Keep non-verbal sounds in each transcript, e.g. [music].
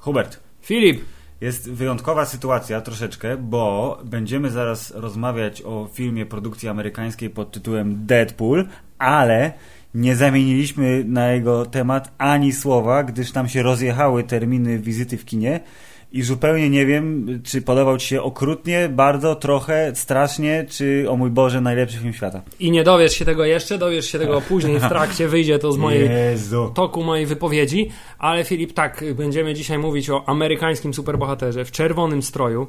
Hubert. Filip. Jest wyjątkowa sytuacja troszeczkę, bo będziemy zaraz rozmawiać o filmie produkcji amerykańskiej pod tytułem Deadpool, ale nie zamieniliśmy na jego temat ani słowa, gdyż tam się rozjechały terminy wizyty w kinie i zupełnie nie wiem, czy podobał Ci się okrutnie, bardzo, trochę, strasznie, czy o mój Boże, najlepszy film świata. I nie dowiesz się tego jeszcze, dowiesz się tego później w [laughs] trakcie, wyjdzie to z mojej Jezu. toku mojej wypowiedzi, ale Filip, tak, będziemy dzisiaj mówić o amerykańskim superbohaterze w czerwonym stroju,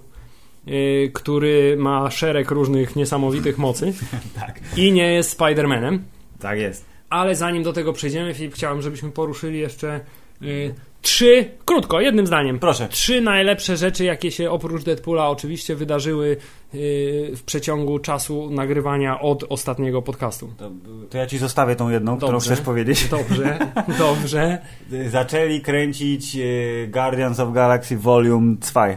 yy, który ma szereg różnych niesamowitych mocy [laughs] Tak, i nie jest Spider-Manem. tak jest. Ale zanim do tego przejdziemy, Filip, chciałem, żebyśmy poruszyli jeszcze yy, trzy, krótko, jednym zdaniem. Proszę. Trzy najlepsze rzeczy, jakie się oprócz Deadpoola oczywiście wydarzyły yy, w przeciągu czasu nagrywania od ostatniego podcastu. To, to ja Ci zostawię tą jedną, którą Dobrze. chcesz powiedzieć. Dobrze, [laughs] dobrze. Zaczęli kręcić e, Guardians of Galaxy Volume 2.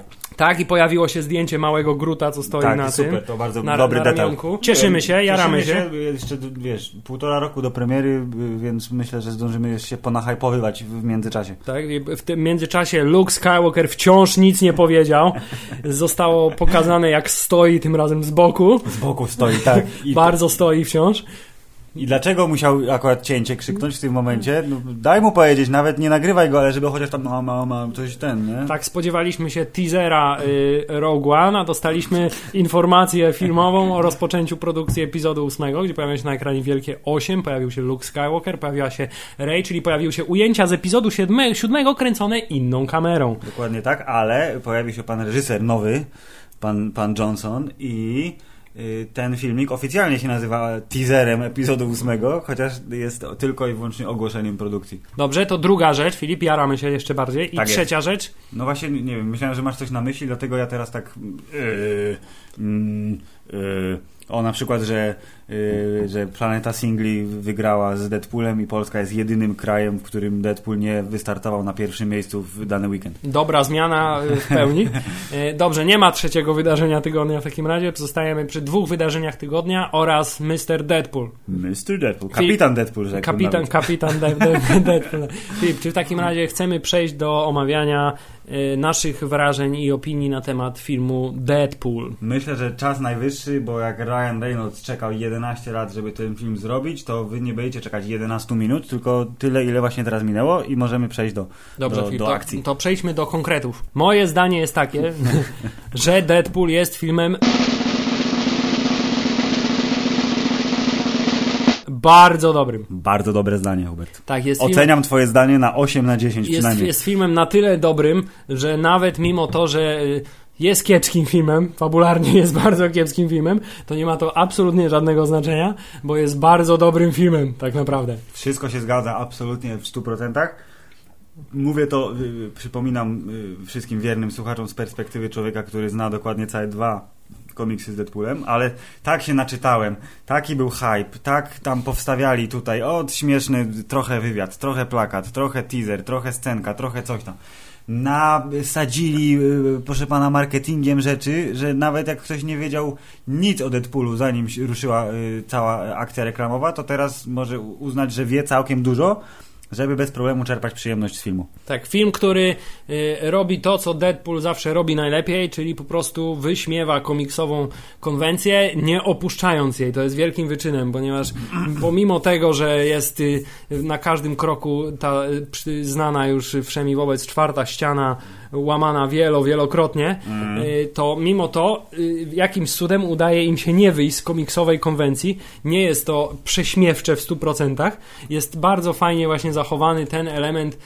Tak, i pojawiło się zdjęcie małego Gruta, co stoi tak, na super, tym. to bardzo na, dobry na detal. Cieszymy się, jaramy się. Cieszymy Jeszcze, wiesz, półtora roku do premiery, więc myślę, że zdążymy się ponahajpowywać w międzyczasie. Tak, w tym międzyczasie Luke Skywalker wciąż nic nie powiedział. [laughs] Zostało pokazane, jak stoi tym razem z boku. Z boku stoi, tak. Bardzo stoi wciąż. I dlaczego musiał akurat cięcie krzyknąć w tym momencie? No, daj mu powiedzieć, nawet nie nagrywaj go, ale żeby chociaż tam no, ma, ma, coś ten, nie? Tak, spodziewaliśmy się teasera y, Rogue One, a dostaliśmy informację filmową o rozpoczęciu produkcji epizodu 8, gdzie pojawia się na ekranie wielkie 8, pojawił się Luke Skywalker, pojawiła się Rey, czyli pojawiły się ujęcia z epizodu 7, 7 kręcone inną kamerą. Dokładnie tak, ale pojawił się pan reżyser nowy, pan, pan Johnson i ten filmik oficjalnie się nazywa teaserem epizodu 8, chociaż jest tylko i wyłącznie ogłoszeniem produkcji. Dobrze, to druga rzecz, Filip, jaramy się jeszcze bardziej. I Tak jest. trzecia rzecz, No właśnie, nie wiem, myślałem, że masz coś na myśli, dlatego ja teraz tak... Yy, mm, yy, o na przykład, że, yy, że Planeta Singli wygrała z Deadpoolem i Polska jest jedynym krajem, w którym Deadpool nie wystartował na pierwszym miejscu w dany weekend. dobra zmiana y, w pełni. [laughs] Y, Dobrze, nie ma trzeciego wydarzenia tygodnia w takim razie, zostajemy przy dwóch wydarzeniach tygodnia oraz Mr. Deadpool. Mr. Deadpool, kapitan Deadpool, rzekł Kapitan, kapitan de, de, [laughs] Deadpool. Filip, czy w takim razie chcemy przejść do omawiania y, naszych wrażeń i opinii na temat filmu Deadpool? Myślę, że czas najwyższy, bo jak Ryan Reynolds czekał 11 lat, żeby ten film zrobić, to wy nie będziecie czekać 11 minut, tylko tyle, ile właśnie teraz minęło i możemy przejść do, Dobrze, do, Filip, do to, akcji. to przejdźmy do konkretów. Moje zdanie jest takie, [laughs] że Deadpool jest filmem bardzo dobrym. Bardzo dobre zdanie, Hubert. Tak, jest film, Oceniam twoje zdanie na 8 na 10 jest, przynajmniej. jest filmem na tyle dobrym, że nawet mimo to, że y, jest kiepskim filmem, fabularnie jest [laughs] bardzo kiepskim filmem, to nie ma to absolutnie żadnego znaczenia, bo jest bardzo dobrym filmem, tak naprawdę. Wszystko się zgadza absolutnie w 100%. Mówię to, y, przypominam y, wszystkim wiernym słuchaczom z perspektywy człowieka, który zna dokładnie całe dwa komiksy z Deadpoolem, ale tak się naczytałem, taki był hype, tak tam powstawiali tutaj, o śmieszny, trochę wywiad, trochę plakat, trochę teaser, trochę scenka, trochę coś tam. Nasadzili, y, proszę pana, marketingiem rzeczy, że nawet jak ktoś nie wiedział nic o Deadpoolu, zanim ruszyła y, cała akcja reklamowa, to teraz może uznać, że wie całkiem dużo, żeby bez problemu czerpać przyjemność z filmu. Tak, film, który y, robi to, co Deadpool zawsze robi najlepiej, czyli po prostu wyśmiewa komiksową konwencję, nie opuszczając jej. To jest wielkim wyczynem, ponieważ [clears throat] pomimo tego, że jest y, na każdym kroku ta y, znana już wszemi wobec czwarta ściana łamana wielo, wielokrotnie, y, to mimo to y, jakimś cudem udaje im się nie wyjść z komiksowej konwencji. Nie jest to prześmiewcze w 100%. Jest bardzo fajnie właśnie zachowany ten element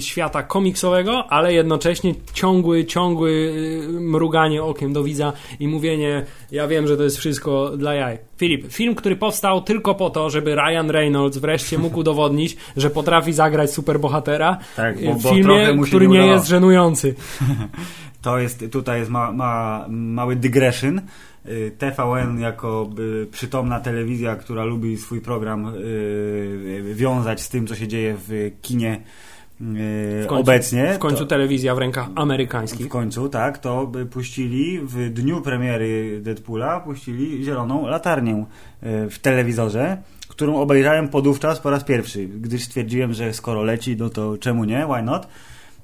świata komiksowego, ale jednocześnie ciągły, ciągły y, mruganie okiem do widza i mówienie, ja wiem, że to jest wszystko dla jaj. Filip, film, który powstał tylko po to, żeby Ryan Reynolds wreszcie mógł [laughs] udowodnić, że potrafi zagrać superbohatera Tak, y, bo- w bo filmie, który nie nie jest żenujący. [laughs] To jest, tutaj jest ma, ma, mały digression. Y, TVN jako y, przytomna telewizja, która lubi swój program y, wiązać z tym, co się dzieje w kinie W końcu- obecnie. W końcu to, telewizja w rękach amerykańskich. w końcu, tak, to puścili w dniu premiery Deadpoola, puścili zieloną latarnię yy, w telewizorze, którą obejrzałem podówczas po raz pierwszy, gdyż stwierdziłem, że skoro leci, no to czemu nie, why not?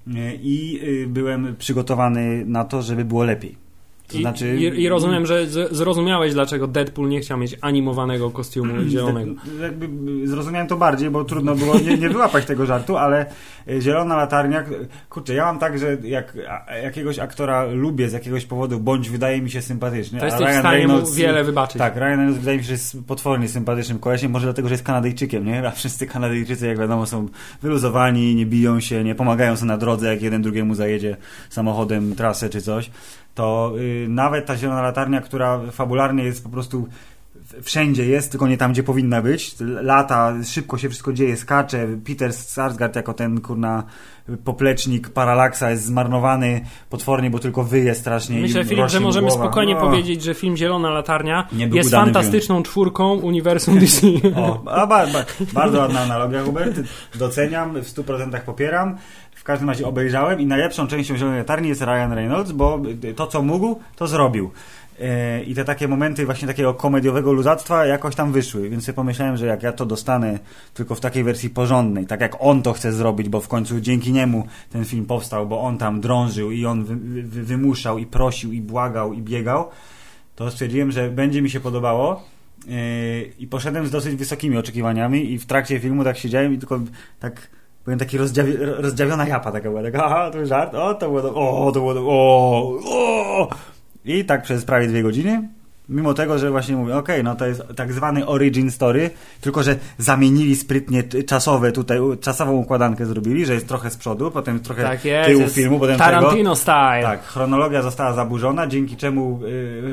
Yy, I yy, byłem przygotowany na to, żeby było lepiej. To I, znaczy... i, I rozumiem, że zrozumiałeś, dlaczego Deadpool nie chciał mieć animowanego kostiumu zielonego. Jakby zrozumiałem to bardziej, bo trudno było nie, nie wyłapać tego żartu, ale e, zielona latarnia. Kurczę, ja mam tak, że jak jakiegoś aktora lubię z jakiegoś powodu, bądź wydaje mi się sympatyczny. To w Ryan stanie mu Reynolds- wiele wybaczyć. Tak, Ryan Reynolds wydaje mi się, że jest potwornie sympatycznym kolesiem, może dlatego, że jest Kanadyjczykiem, nie? A wszyscy Kanadyjczycy, jak wiadomo, są wyluzowani, nie biją się, nie pomagają sobie na drodze, jak jeden drugiemu zajedzie samochodem trasę czy coś. To y, nawet ta zielona latarnia, która fabularnie jest po prostu wszędzie jest, tylko nie tam, gdzie powinna być. Lata, szybko się wszystko dzieje, skacze. Peter Sarsgaard jako ten, kurna, poplecznik Paralaksa jest zmarnowany potwornie, bo tylko wyje strasznie. Myślę, i Filip, że możemy głowa. spokojnie No. powiedzieć, że film Zielona Latarnia Nie był jest fantastyczną czwórką uniwersum DC. O, a ba, ba, bardzo ładna analogia, Hubert. Doceniam, w 100% popieram. Każdym razie obejrzałem i najlepszą częścią Zielonej Latarni jest Ryan Reynolds, bo to, co mógł, to zrobił. E, I te takie momenty właśnie takiego komediowego luzactwa jakoś tam wyszły, więc sobie pomyślałem, że jak ja to dostanę tylko w takiej wersji porządnej, tak jak on to chce zrobić, bo w końcu dzięki niemu ten film powstał, bo on tam drążył i on wy, wy, wymuszał i prosił i błagał i biegał, to stwierdziłem, że będzie mi się podobało Yy, i poszedłem z dosyć wysokimi oczekiwaniami i w trakcie filmu tak siedziałem i tylko tak byłem taki rozdziawi, rozdziawiona japa taka była, taka, aha, to żart, o, to było, o, to było, o, o. I tak przez prawie dwie godziny, mimo tego, że właśnie mówię, okej, no to jest tak zwany origin story, tylko że zamienili sprytnie czasowe tutaj, czasową układankę zrobili, że jest trochę z przodu, potem trochę Tak jest. tyłu jest filmu, potem tego. Tarantino style. Tak, chronologia została zaburzona, dzięki czemu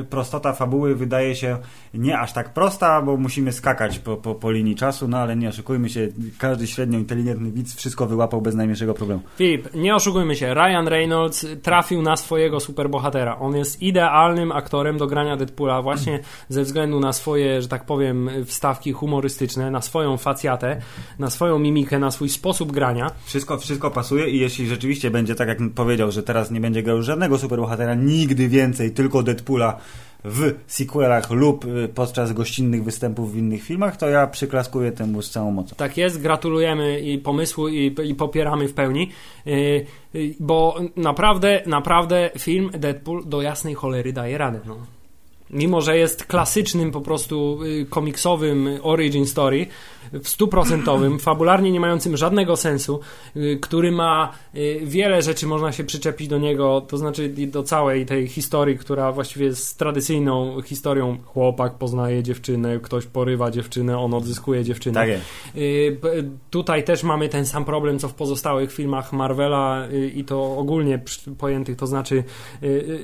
y, prostota fabuły wydaje się nie aż tak prosta, bo musimy skakać po, po, po linii czasu, no ale nie oszukujmy się, każdy średnio inteligentny widz wszystko wyłapał bez najmniejszego problemu. Filip, nie oszukujmy się, Ryan Reynolds trafił na swojego superbohatera. On jest idealnym aktorem do grania Deadpoola właśnie ze względu na swoje, że tak powiem, wstawki humorystyczne, na swoją facjatę, na swoją mimikę, na swój sposób grania. Wszystko, wszystko pasuje i jeśli rzeczywiście będzie tak, jak powiedział, że teraz nie będzie grał żadnego superbohatera, nigdy więcej, tylko Deadpoola w sequelach lub y, podczas gościnnych występów w innych filmach, to ja przyklaskuję temu z całą mocą. Tak jest, gratulujemy i pomysłu i, i popieramy w pełni, yy, yy, bo naprawdę, naprawdę film Deadpool do jasnej cholery daje radę. No. Mimo, że jest klasycznym po prostu y, komiksowym origin story, w stuprocentowym, [clears throat] fabularnie nie mającym żadnego sensu, y, który ma y, wiele rzeczy, można się przyczepić do niego, to znaczy do całej tej historii, która właściwie jest tradycyjną historią. Chłopak poznaje dziewczynę, ktoś porywa dziewczynę, on odzyskuje dziewczynę. Tak jest. Tutaj też mamy ten sam problem, co w pozostałych filmach Marvela i to ogólnie pojętych, to znaczy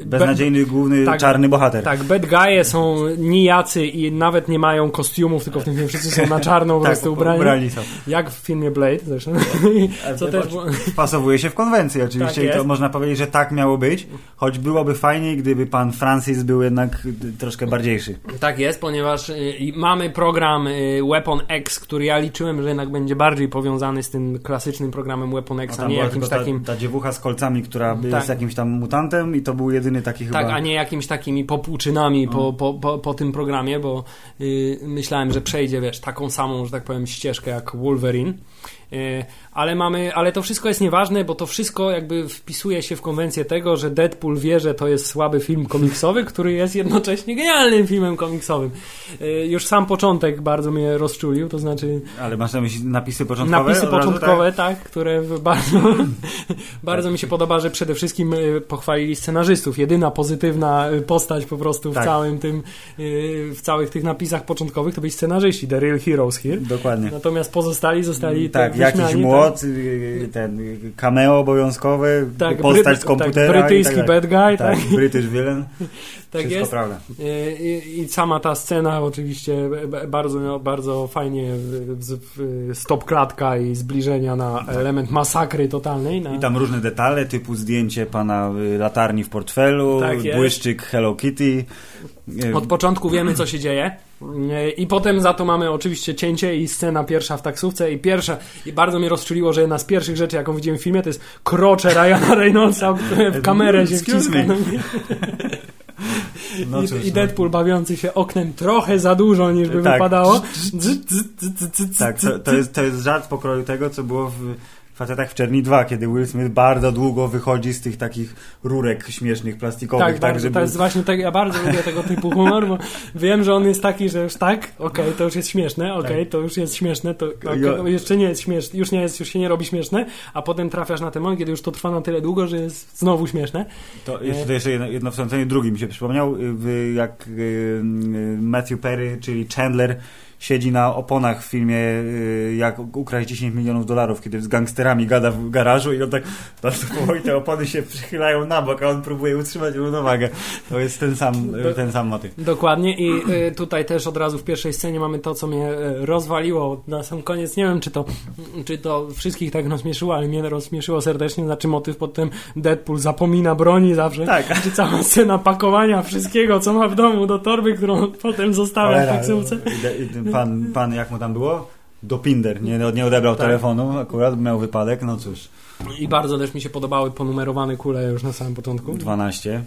Beznadziejny główny tak, czarny bohater. tak, bad guy'e są nijacy i nawet nie mają kostiumów, tylko w tym filmie wszyscy są na czarno po tak, prostu ubrani. ubrani są. Jak w filmie Blade zresztą. [laughs] Co też było... Wpasowuje się w konwencję oczywiście Tak i to jest. można powiedzieć, że tak miało być, choć byłoby fajniej, gdyby pan Francis był jednak troszkę bardziejszy. Tak jest, ponieważ y, mamy program y, Weapon X, który ja liczyłem, że jednak będzie bardziej powiązany z tym klasycznym programem Weapon X, A a tam nie jakimś ta, takim... ta dziewucha z kolcami, która Tak. jest jakimś tam mutantem i to był jedyny taki Tak, chyba... a nie jakimiś takimi popłuczynami No. po, po, po, po tym programie, bo y, myślałem, że przejdzie, wiesz, taką samą, że tak powiem, ścieżkę jak Wolverine. Y, ale mamy, ale to wszystko jest nieważne, bo to wszystko jakby wpisuje się w konwencję tego, że Deadpool wie, że to jest słaby film komiksowy, który jest jednocześnie genialnym filmem komiksowym. Y, już sam początek bardzo mnie rozczulił, to znaczy Ale masz na myśli napisy początkowe? Napisy razu, początkowe, tak, które w- bardzo, [laughs] bardzo mi się podoba, że przede wszystkim y, pochwalili scenarzystów. Jedyna pozytywna postać po prostu w Tak. całym tym, w całych tych napisach początkowych to byli scenarzyści, the real heroes here. Tak? Dokładnie. Natomiast pozostali zostali Tak, wyśmiani, jakiś tak. młot, y, ten cameo obowiązkowe, Tak, postać Bryty- z komputera. tak, brytyjski tak bad guy, tak. British villain. [laughs] Tak Wszystko jest. prawda. Y, I, I sama ta scena oczywiście bardzo, bardzo fajnie stop klatka i zbliżenia na element masakry totalnej. Na... Tak. I tam różne detale, typu zdjęcie pana y, latarni w portfelu, Tak błyszczyk Hello Kitty. Od początku wiemy, co się dzieje. I potem za to mamy oczywiście cięcie i scena pierwsza w taksówce i pierwsza, i bardzo mnie rozczuliło, że jedna z pierwszych rzeczy, jaką widziałem w filmie, to jest krocze Ryana Reynoldsa, w [laughs] kamerę się wciska. [laughs] [laughs] No I, I no. Deadpool bawiący się oknem trochę za dużo niż by Tak. wypadało. Tak, to, to, jest, to jest żart pokroju tego, co było w Facetach w Czerni 2, kiedy Will Smith bardzo długo wychodzi z tych takich rurek śmiesznych, plastikowych, Tak, tak, bardzo, żeby... to jest właśnie tak, ja bardzo lubię tego typu humor, bo wiem, że on jest taki, że już tak, okej, to już jest śmieszne, okej, to już jest śmieszne, to to jeszcze nie jest śmieszne, już nie jest, już się nie robi śmieszne, a potem trafiasz na ten moment, kiedy już to trwa na tyle długo, że jest znowu śmieszne. To jeszcze, to jeszcze jedno, jedno wtrącenie, drugi mi się przypomniał, y, jak y, y, Matthew Perry, czyli Chandler, siedzi na oponach w filmie y, jak ukraść 10 milionów dolarów, kiedy z gangsterami gada w garażu i on tak bardzo powoli te opony się przychylają na bok, a on próbuje utrzymać równowagę. To jest ten sam, y, ten sam motyw. Dokładnie i y, tutaj też od razu w pierwszej scenie mamy to, co mnie rozwaliło na sam koniec. Nie wiem, czy to, czy to wszystkich tak rozśmieszyło, ale mnie rozśmieszyło serdecznie. Znaczy motyw pod tym Deadpool zapomina broni zawsze. Tak. Czy cała scena pakowania wszystkiego, co ma w domu do torby, którą potem zostawia w taksówce. Y, y, Pan, pan, jak mu tam było? Dopinder, nie, nie odebrał Tak. telefonu, akurat miał wypadek, no cóż, I bardzo też mi się podobały ponumerowane kule już na samym początku. 12.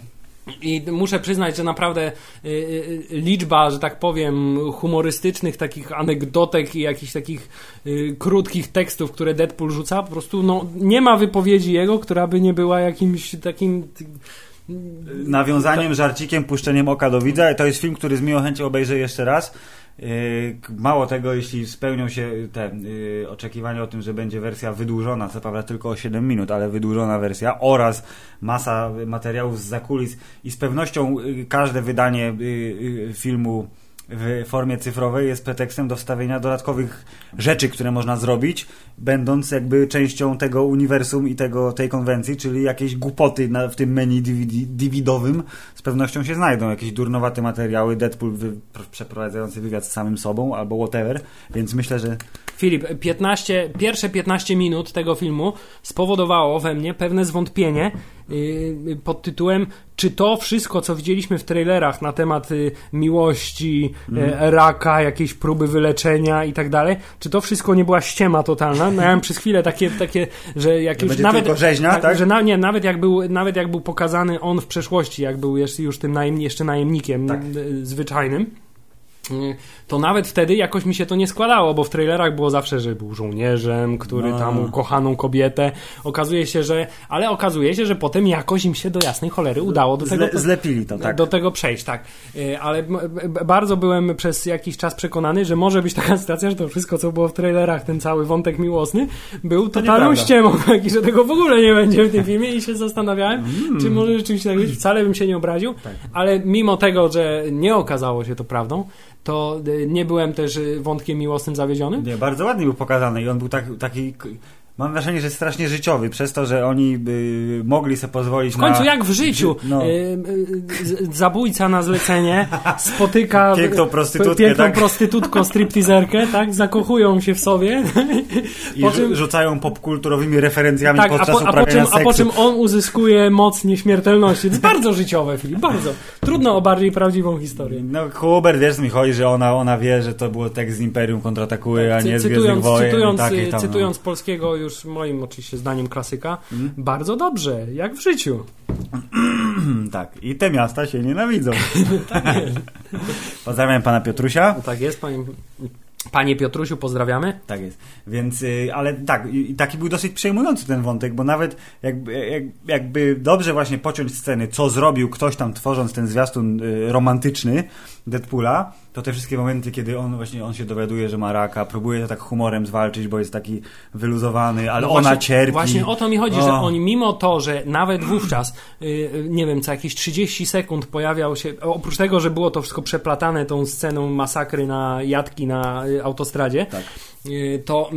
I muszę przyznać, że naprawdę y, y, liczba, że tak powiem, humorystycznych takich anegdotek i jakichś takich y, krótkich tekstów, które Deadpool rzuca, po prostu no, nie ma wypowiedzi jego, która by nie była jakimś takim... Nawiązaniem, żarcikiem, puszczeniem oka do widza. To jest film, który z miłą chęcią obejrzę jeszcze raz. Yy, Mało tego, jeśli spełnią się te yy, oczekiwania o tym, że będzie wersja wydłużona, co prawda tylko o 7 minut, ale wydłużona wersja oraz masa materiałów z zakulis i z pewnością yy, każde wydanie filmu w formie cyfrowej jest pretekstem do wstawienia dodatkowych rzeczy, które można zrobić, będąc jakby częścią tego uniwersum i tego, tej konwencji, czyli jakieś głupoty na, w tym menu DVD, DVD-owym z pewnością się znajdą. Jakieś durnowate materiały, Deadpool wy, przeprowadzający wywiad z samym sobą albo whatever, więc myślę, że Filip, 15, pierwsze 15 minut tego filmu spowodowało we mnie pewne zwątpienie yy, pod tytułem, czy to wszystko, co widzieliśmy w trailerach na temat y, miłości, e, raka, jakiejś próby wyleczenia i tak dalej, czy to wszystko nie była ściema totalna? Miałem przez chwilę takie, takie że jak już nawet... rzeźnia, tak? Że na, nie, nawet jak, był, nawet jak był pokazany on w przeszłości, jak był jeszcze, już tym najem, jeszcze najemnikiem Tak. y, zwyczajnym, y, to nawet wtedy jakoś mi się to nie składało, bo w trailerach było zawsze, że był żołnierzem, który No. tam ukochaną kobietę. Okazuje się, że. Ale okazuje się, że potem jakoś im się do jasnej cholery udało do tego. zle, zlepili to, tak. Do tego przejść, tak. Y, Ale bardzo byłem przez jakiś czas przekonany, że może być taka [laughs] sytuacja, że to wszystko, co było w trailerach, ten cały wątek miłosny, był totalną nieprawda. ściemą, [laughs] i że tego w ogóle nie będzie w tym filmie i się zastanawiałem, czy może rzeczywiście tak być. Wcale bym się nie obraził, Tak. ale mimo tego, że nie okazało się to prawdą, to y, nie byłem też y, wątkiem miłosnym zawiedziony. Nie, bardzo ładnie był pokazany i on był tak, taki. Mam wrażenie, że strasznie życiowy, przez to, że oni by mogli sobie pozwolić W końcu na. jak w życiu No. y, y, zabójca na zlecenie spotyka [laughs] Piękną prostytutkę, piękną tak? prostytutką, stripteaserkę, tak? Zakochują się w sobie. [laughs] I po czym- rzucają popkulturowymi referencjami Tak, a, podczas po, a, po czym, a seksu. po czym on uzyskuje moc nieśmiertelności. To jest bardzo życiowe, Filip, bardzo. Trudno o bardziej prawdziwą historię. No, Hubert, wiesz, mi chodzi, że ona, ona wie, że to było tekst z Imperium kontratakuje, a nie z Gwiezdnych Wojen. cytując, tak, tam, no. cytując polskiego już moim oczywiście zdaniem klasyka, Mhm. bardzo dobrze, jak w życiu. no. [clears throat] Tak, i te miasta się nienawidzą. [laughs] Tak Pozdrawiam pana Piotrusia. No tak jest, panie, panie Piotrusiu, pozdrawiamy. Tak jest. Więc, y, ale tak, taki był dosyć przejmujący ten wątek, bo nawet jakby, jak, jakby dobrze właśnie pociąć sceny, co zrobił ktoś tam tworząc ten zwiastun y, romantyczny Deadpoola, to te wszystkie momenty, kiedy on właśnie on się dowiaduje, że ma raka, próbuje to tak humorem zwalczyć, bo jest taki wyluzowany, ale No ona właśnie, cierpi. Właśnie o to mi chodzi, że O. oni mimo to, że nawet wówczas, y, y, nie wiem, co jakieś 30 sekund pojawiał się, oprócz tego, że było to wszystko przeplatane tą sceną masakry na jatki na y, autostradzie, Tak. to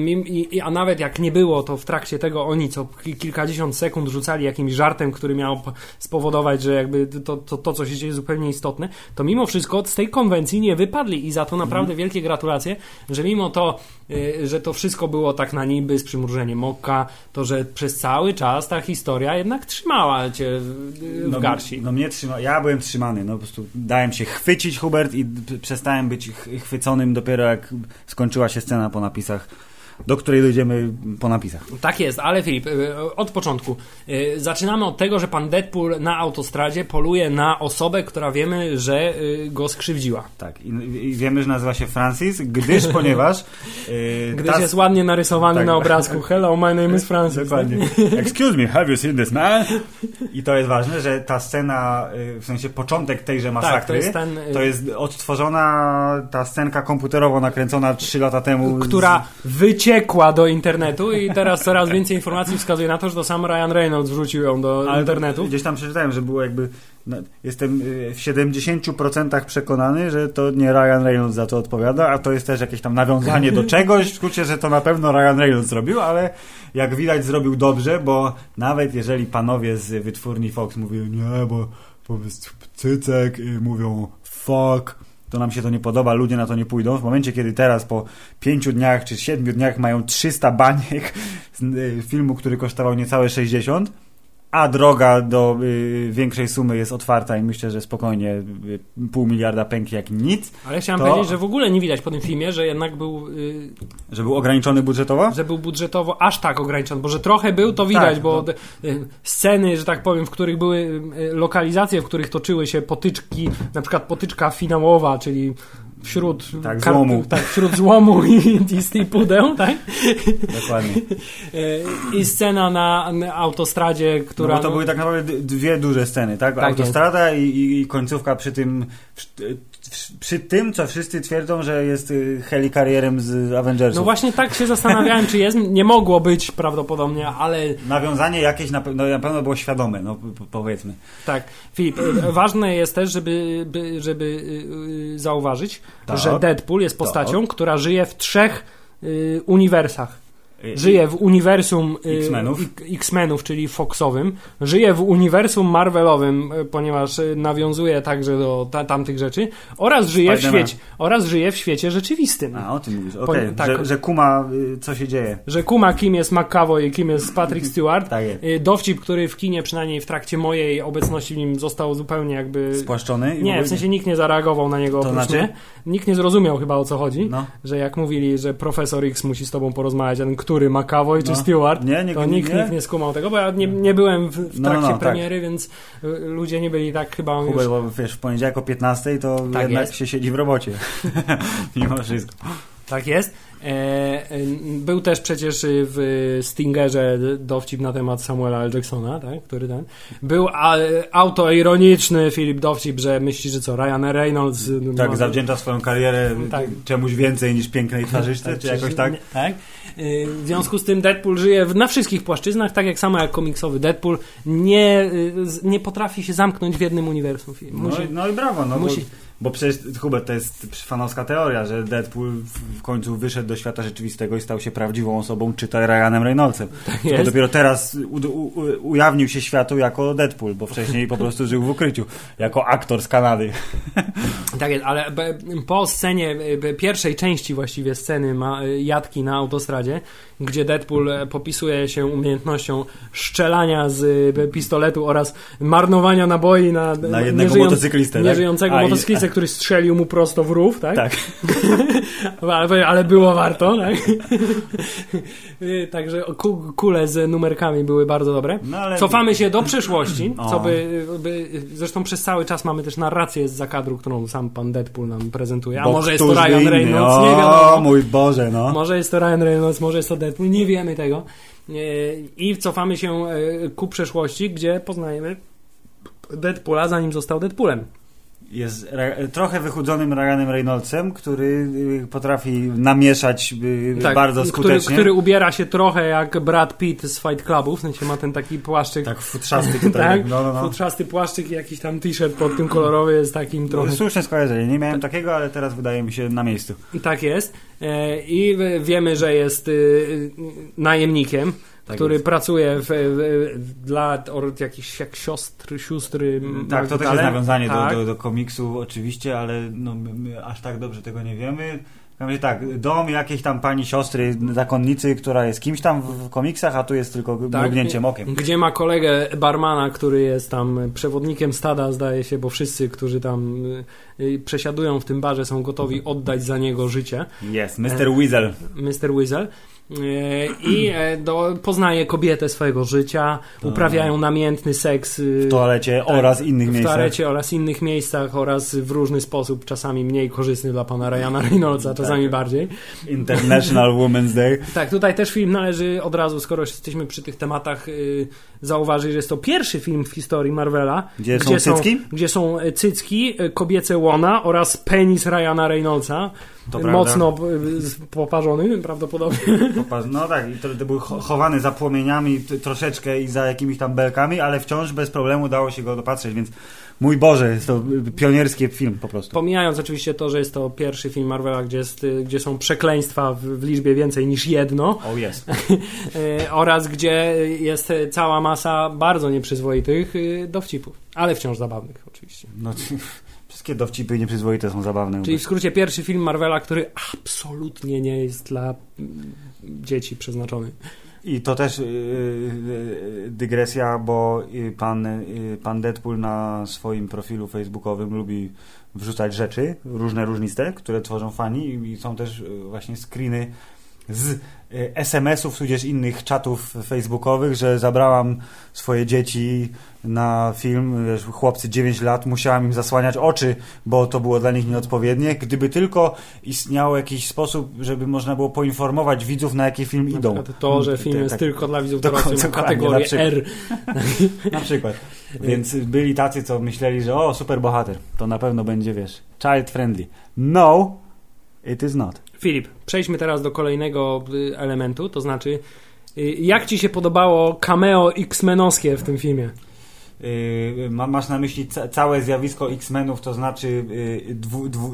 a nawet jak nie było, to w trakcie tego oni co ki- kilkadziesiąt sekund rzucali jakimś żartem, który miał spowodować, że jakby to, to, to co się dzieje zupełnie istotne, to mimo wszystko z tej konwencji nie, wy, wypadli i za to naprawdę wielkie gratulacje, że mimo to, y, że to wszystko było tak na niby z przymrużeniem oka, to że przez cały czas ta historia jednak trzymała cię w, no, garści. No mnie trzyma, ja byłem trzymany, no po prostu dałem się chwycić Hubert i przestałem być ch- chwyconym dopiero jak skończyła się scena po napisach, do której dojdziemy po napisach. Tak jest, ale Filip, y, od początku. Y, Zaczynamy od tego, że pan Deadpool na autostradzie poluje na osobę, która wiemy, że y, go skrzywdziła. Tak, i, wiemy, że nazywa się Francis, gdyż, [laughs] ponieważ... Yy, Gdyż jest ładnie narysowany Tak. na obrazku. Hello, my name is Francis. Dokładnie. Excuse me, have you seen this man? I to jest ważne, że ta scena, w sensie początek tejże masakry, Tak, to jest ten, to jest odtworzona ta scenka komputerowo nakręcona 3 lata temu. z- która wyciekła do internetu i teraz coraz więcej informacji wskazuje na to, że to sam Ryan Reynolds wrzucił ją do Ale internetu. Gdzieś tam przeczytałem, że było jakby. no, Jestem y, w 70% przekonany, że to nie Ryan Reynolds za to odpowiada, a to jest też jakieś tam nawiązanie do czegoś. W skrócie, że to na pewno Ryan Reynolds zrobił, ale jak widać zrobił dobrze, bo nawet jeżeli panowie z wytwórni Fox mówią, nie, bo, jest cycek i mówią fuck, to nam się to nie podoba, ludzie na to nie pójdą. W momencie, kiedy teraz po pięciu dniach czy siedmiu dniach mają 300 baniek z y, filmu, który kosztował niecałe 60, a droga do y, większej sumy jest otwarta i myślę, że spokojnie y, pół miliarda pęki jak nic, Ale chciałem to- powiedzieć, że w ogóle nie widać po tym filmie, że jednak był, y, że był ograniczony budżetowo. że był budżetowo aż tak ograniczony, bo że trochę był, to widać, Tak, bo no. te, y, sceny, że tak powiem, w których były y, lokalizacje, w których toczyły się potyczki, na przykład potyczka finałowa, czyli wśród Tak, złomu. tak, wśród złomu i, i, i pudeł, tak? Dokładnie. Y, I scena na, autostradzie, No która... bo to były tak naprawdę dwie duże sceny, tak? Tak Autostrada i, i, i końcówka przy tym, przy, tym, co wszyscy twierdzą, że jest y, helikarierem z Avengersów. No właśnie tak się zastanawiałem, czy jest. Nie mogło być prawdopodobnie, ale Nawiązanie jakieś na, pe- no, na pewno było świadome, no po- powiedzmy. tak. Filip, e, ważne jest też, żeby, by, żeby y, y, zauważyć, Tak. że Deadpool jest postacią, która żyje w trzech y, uniwersach. Żyje w uniwersum y, X-Menów. X-Menów, czyli Foxowym. Żyje w uniwersum Marvelowym, y, ponieważ y, nawiązuje także do ta, tamtych rzeczy. Oraz żyje, w świecie, oraz żyje w świecie rzeczywistym. A, o tym mówisz, okej, tak. że, że kuma, co się dzieje. Że kuma, kim jest McAvoy i kim jest Patrick Stewart. Tak jest. Dowcip, który w kinie, przynajmniej w trakcie mojej obecności w nim został zupełnie jakby... Spłaszczony? Nie, w sensie nikt nie zareagował na niego To znaczy? mnie. Nikt nie zrozumiał chyba o co chodzi. No. Że jak mówili, że profesor X musi z tobą porozmawiać, a ten który, McAvoy czy No. Stewart, Nie, nikt to nie- nikt, nie? nikt nie skumał tego, bo ja nie, nie byłem w, w No, trakcie no, tak. premiery, więc y, ludzie nie byli tak chyba już... Hubert, bo wiesz, w poniedziałek o 15 to Tak jednak jest. się siedzi w robocie. [laughs] Mimo wszystko. Tak jest. E, e, był też przecież w Stingerze dowcip na temat Samuela L. Jacksona, tak, który ten. Był autoironiczny Filip dowcip, że myśli, że co, Ryan Reynolds... Tak, ma- zawdzięcza swoją karierę Tak. czemuś więcej niż pięknej twarzyczce, czy jakoś tak? Tak. Y, W związku z tym Deadpool żyje na wszystkich płaszczyznach, tak jak samo jak komiksowy Deadpool. Nie, nie potrafi się zamknąć w jednym uniwersum. Film. No, Musi, i- no i brawo, no musi- bo, bo przecież Hubert to jest fanowska teoria, że Deadpool w, końcu wyszedł do świata rzeczywistego i stał się prawdziwą osobą, czytaj Ryanem Reynoldsem. Tylko jest. dopiero teraz ujawnił się światu jako Deadpool, bo wcześniej po prostu żył w ukryciu, jako aktor z Kanady. [laughs] Tak jest, ale be- po scenie, be- pierwszej części właściwie sceny ma, jadki na autostradzie, gdzie Deadpool e, popisuje się umiejętnością szczelania z e, pistoletu oraz marnowania naboi na, Na jednego motocyklistę, tak? Nieżyjącego A, i- który strzelił mu prosto w rów, tak? Tak. [laughs] ale, ale było warto, tak? [laughs] Także ku, kule z numerkami były bardzo dobre. No, ale- Cofamy się do przyszłości, [clears throat] co O. by, by... Zresztą przez cały czas mamy też narrację z zakadru, którą sam pan Deadpool nam prezentuje. A Bo może jest to Ryan inny? Reynolds, o, nie wiadomo. mój Boże, no. Może jest to Ryan Reynolds, może jest to Deadpool, nie wiemy tego. Y, I cofamy się y, ku przeszłości, gdzie poznajemy Deadpoola, zanim został Deadpoolem. Jest trochę wychudzonym Ryanem Reynoldsem, który y, potrafi namieszać y, bardzo który, skutecznie. który ubiera się trochę jak Brad Pitt z Fight Clubu, w sensie ma ten taki płaszczyk. Tak, futrzasty tutaj. [laughs] tak, No, no, no. futrzasty płaszczyk i jakiś tam t-shirt pod tym kolorowy jest takim trochę... Słuszne skojarzenie. Nie miałem takiego, ale teraz wydaje mi się na miejscu. Tak jest. E, I wiemy, że jest y, najemnikiem. Tak który jest. pracuje w, w, dla or, jakichś jak siostry, sióstry. Tak, to też Magdaleny. jest nawiązanie tak. do, do, do komiksu oczywiście, ale no, my, aż tak dobrze tego nie wiemy. Mówię tak, dom jakiejś tam pani siostry, zakonnicy, która jest kimś tam w, komiksach, a tu jest tylko Tak. mrugnięciem okiem. Gdzie ma kolegę barmana, który jest tam przewodnikiem stada, zdaje się, bo wszyscy, którzy tam y, y, przesiadują w tym barze, są gotowi oddać za niego życie. Jest, Mr. Weasel. Mr. Weasel. E, I e, do, poznaje kobietę swojego życia, uprawiają namiętny seks y, W toalecie tak, oraz innych w miejscach. toalecie oraz innych miejscach oraz w różny sposób, czasami mniej korzystny dla pana Ryana Reynoldsa, czasami Tak. bardziej. International [laughs] Women's Day. Tak, tutaj też film należy od razu, skoro jesteśmy przy tych tematach, y, zauważyć, że jest to pierwszy film w historii Marvela, Gdzie są cycki? gdzie są e, cycki, kobiece łona oraz penis Ryana Reynoldsa, To prawda. mocno poparzony prawdopodobnie. No tak, i to, to był cho- chowany za płomieniami troszeczkę i za jakimiś tam belkami, ale wciąż bez problemu dało się go dopatrzeć, więc mój Boże, jest to y, pionierski film po prostu. Pomijając oczywiście to, że jest to pierwszy film Marvela, gdzie, jest, y, gdzie są przekleństwa w, w liczbie więcej niż jedno O, jest. [laughs] y, oraz gdzie jest cała masa bardzo nieprzyzwoitych dowcipów, ale wciąż zabawnych oczywiście. No, [laughs] wszystkie dowcipy nieprzyzwoite są zabawne. Czyli w skrócie pierwszy film Marvela, który absolutnie nie jest dla mm, dzieci przeznaczony. I to też yy, yy, dygresja, bo pan, pan Deadpool na swoim profilu facebookowym lubi wrzucać rzeczy, różne różniste, które tworzą fani i są też właśnie screeny z SMS-ów, tudzież innych czatów facebookowych, że zabrałam swoje dzieci na film, wiesz, chłopcy 9 lat, musiałam im zasłaniać oczy, bo to było dla nich nieodpowiednie. Gdyby tylko istniał jakiś sposób, żeby można było poinformować widzów, na jaki film Na idą. To, że film Tak, jest tak. tylko dla widzów Dokładnie, dorosłych ma dokładnie, kategorię na. R. Na przykład. Więc byli tacy, co myśleli, że o, super bohater, to na pewno będzie, wiesz, child friendly. No, it is not. Filip, przejdźmy teraz do kolejnego y, elementu, to znaczy y, jak ci się podobało cameo X-Menowskie w tym filmie? Ma, masz na myśli ca całe zjawisko X-Menów, to znaczy yy, dwu, dwu,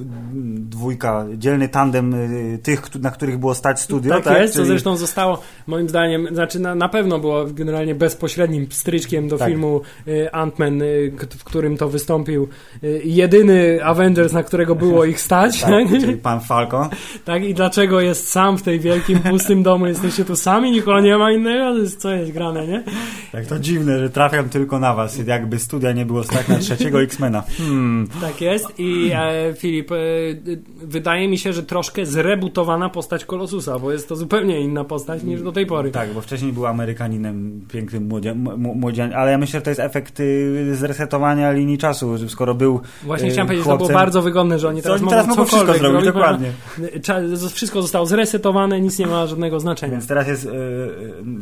dwójka, dzielny tandem yy, tych, na których było stać studio, tak, tak? jest, co Czyli- zresztą zostało moim zdaniem, znaczy na, na pewno było generalnie bezpośrednim stryczkiem do Tak. filmu y, Ant-Man, y, w którym to wystąpił y, jedyny Avengers, na którego było ich stać, [laughs] tak, czyli [laughs] pan Falcon. tak? I dlaczego jest sam w tej wielkim, pustym domu, jesteście tu sami, nikogo nie ma innego, to jest, co jest grane, nie? Tak, to dziwne, że trafiam tylko na was, jakby studia nie było stać na trzeciego X-Mena. Hmm. Tak jest i e, Filip, e, wydaje mi się, że troszkę zrebutowana postać Kolosusa, bo jest to zupełnie inna postać niż do tej pory. Tak, bo wcześniej był Amerykaninem, pięknym młodzia, młodzia, ale ja myślę, że to jest efekt y, zresetowania linii czasu, że skoro był Właśnie e, chciałem powiedzieć, że to było chłopcem- bardzo wygodne, że oni teraz oni mogą teraz mogą wszystko cokolwiek zrobić, robić, dokładnie. bo Wszystko zostało zresetowane, nic nie ma żadnego znaczenia. Więc teraz jest, e,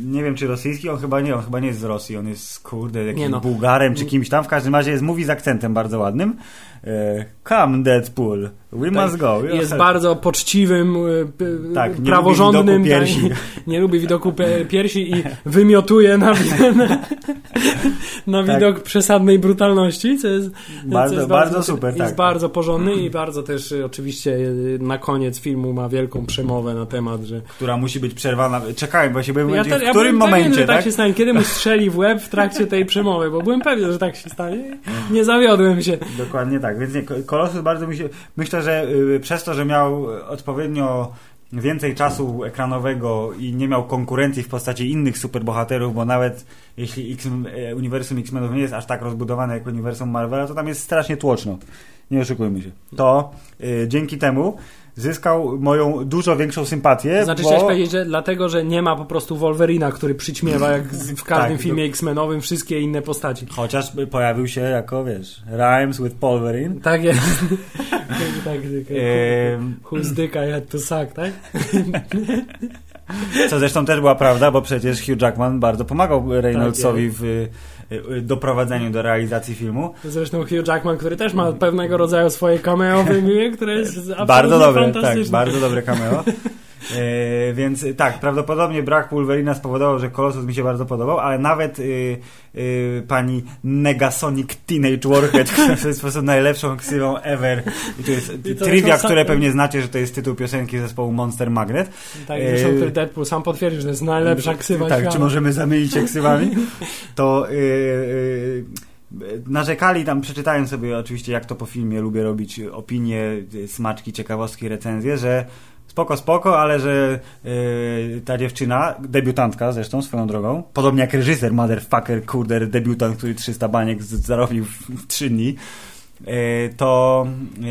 nie wiem czy rosyjski, on chyba nie, on chyba nie jest z Rosji, on jest kurde jakimś Nie no. Bułgarem czy kimś tam, w każdym razie jest, mówi z akcentem bardzo ładnym. E, Come Deadpool, we Tak, must go. Jest bardzo poczciwym, p- Tak, nie lubi praworządnym, widoku piersi. [laughs] tak, nie lubi widoku piersi i wymiotuje na, [laughs] na, na Tak. widok przesadnej brutalności, co jest Bardzo- co jest bardzo super, Jest tak. bardzo porządny i bardzo też y, oczywiście y, na koniec filmu ma wielką przemowę na temat, że która musi być przerwana. Czekałem, bo się byłem ja, w te- ja którym byłem momencie, pewien, tak? tak? się stanie, kiedy mu strzeli w łeb w trakcie tej przemowy, bo byłem pewien, że tak się stanie. Nie zawiodłem się. Dokładnie tak, więc nie, Kolosus bardzo mi się... Myślę, że y, przez to, że miał odpowiednio więcej czasu ekranowego i nie miał konkurencji w postaci innych superbohaterów, bo nawet jeśli X, e, uniwersum X-Menów nie jest aż tak rozbudowane jak uniwersum Marvela, to tam jest strasznie tłoczno. Nie oszukujmy się. To y, dzięki temu zyskał moją dużo większą sympatię, Znaczy bo... chciałeś powiedzieć, że dlatego, że nie ma po prostu Wolverina, który przyćmiewa jak w [laughs] każdym Tak, filmie do- X-Menowym wszystkie inne postaci. Chociaż pojawił się jako, wiesz, Rhymes with Wolverine. Tak jest. [laughs] tak, tak. Dick I had to suck, tak? Co zresztą też była prawda, bo przecież Hugh Jackman bardzo pomagał Reynoldsowi w y, y, doprowadzeniu do realizacji filmu. Zresztą Hugh Jackman, który też ma pewnego rodzaju swoje cameo w imię, które jest absolutnie Bardzo dobre, tak, bardzo dobre cameo. [laughs] E, więc tak, prawdopodobnie brak Wolverina spowodował, że Colossus mi się bardzo podobał, ale nawet y, y, pani Negasonic Teenage Warhead, która jest po prostu najlepszą ksywą ever. I to jest I to trivia, które pewnie znacie, że to jest tytuł piosenki zespołu Monster Magnet. Tak, E, zresztą Deadpool sam potwierdził, że to jest najlepsza ksywa Tak, czy możemy zamienić się ksywami? [laughs] To yy, yy, narzekali tam, przeczytałem sobie oczywiście jak to po filmie, lubię robić opinie, yy, smaczki, ciekawostki, recenzje, że spoko, spoko, ale że yy, ta dziewczyna, debiutantka zresztą swoją drogą, podobnie jak reżyser, motherfucker, kurder, debiutant, który 300 baniek zarobił w, w 3 dni, yy, to yy,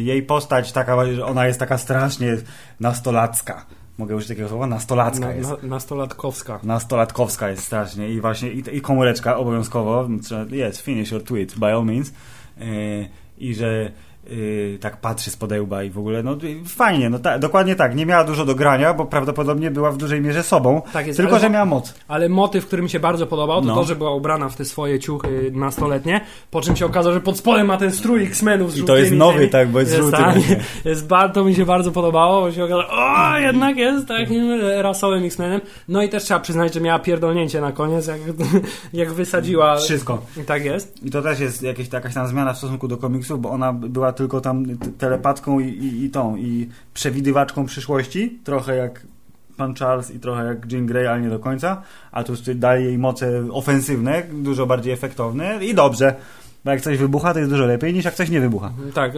jej postać taka, że ona jest taka strasznie nastolacka. Mogę użyć takiego słowa? Nastolacka Na, jest. na, nastolatkowska. Nastolatkowska jest strasznie i właśnie i, i komóreczka obowiązkowo trzeba- jest finish your tweet by all means yy, i że yy, tak patrzy z podełba i w ogóle no fajnie, no ta, dokładnie tak, nie miała dużo do grania, bo prawdopodobnie była w dużej mierze sobą, Tak jest, tylko że miała moc. Ale motyw, który mi się bardzo podobał, to No. to, że była ubrana w te swoje ciuchy nastoletnie, po czym się okazało, że pod spodem ma ten strój X-Menów z I to jest nowy, tymi. tak, bo jest żółty tak, [laughs] jest bardzo, to mi się bardzo podobało, bo się okazało, o, jednak jest takim rasowym X-Menem. No i też trzeba przyznać, że miała pierdolnięcie na koniec, jak, [laughs] jak wysadziła. Wszystko. I tak jest. I to też jest jakieś, jakaś tam zmiana w stosunku do komiksów, bo ona była tylko tam telepatką i, i, i tą, i przewidywaczką przyszłości, trochę jak pan Charles i trochę jak Jean Grey, ale nie do końca, a tu daje jej moce ofensywne, dużo bardziej efektowne i dobrze, bo jak coś wybucha, to jest dużo lepiej niż jak coś nie wybucha. Tak,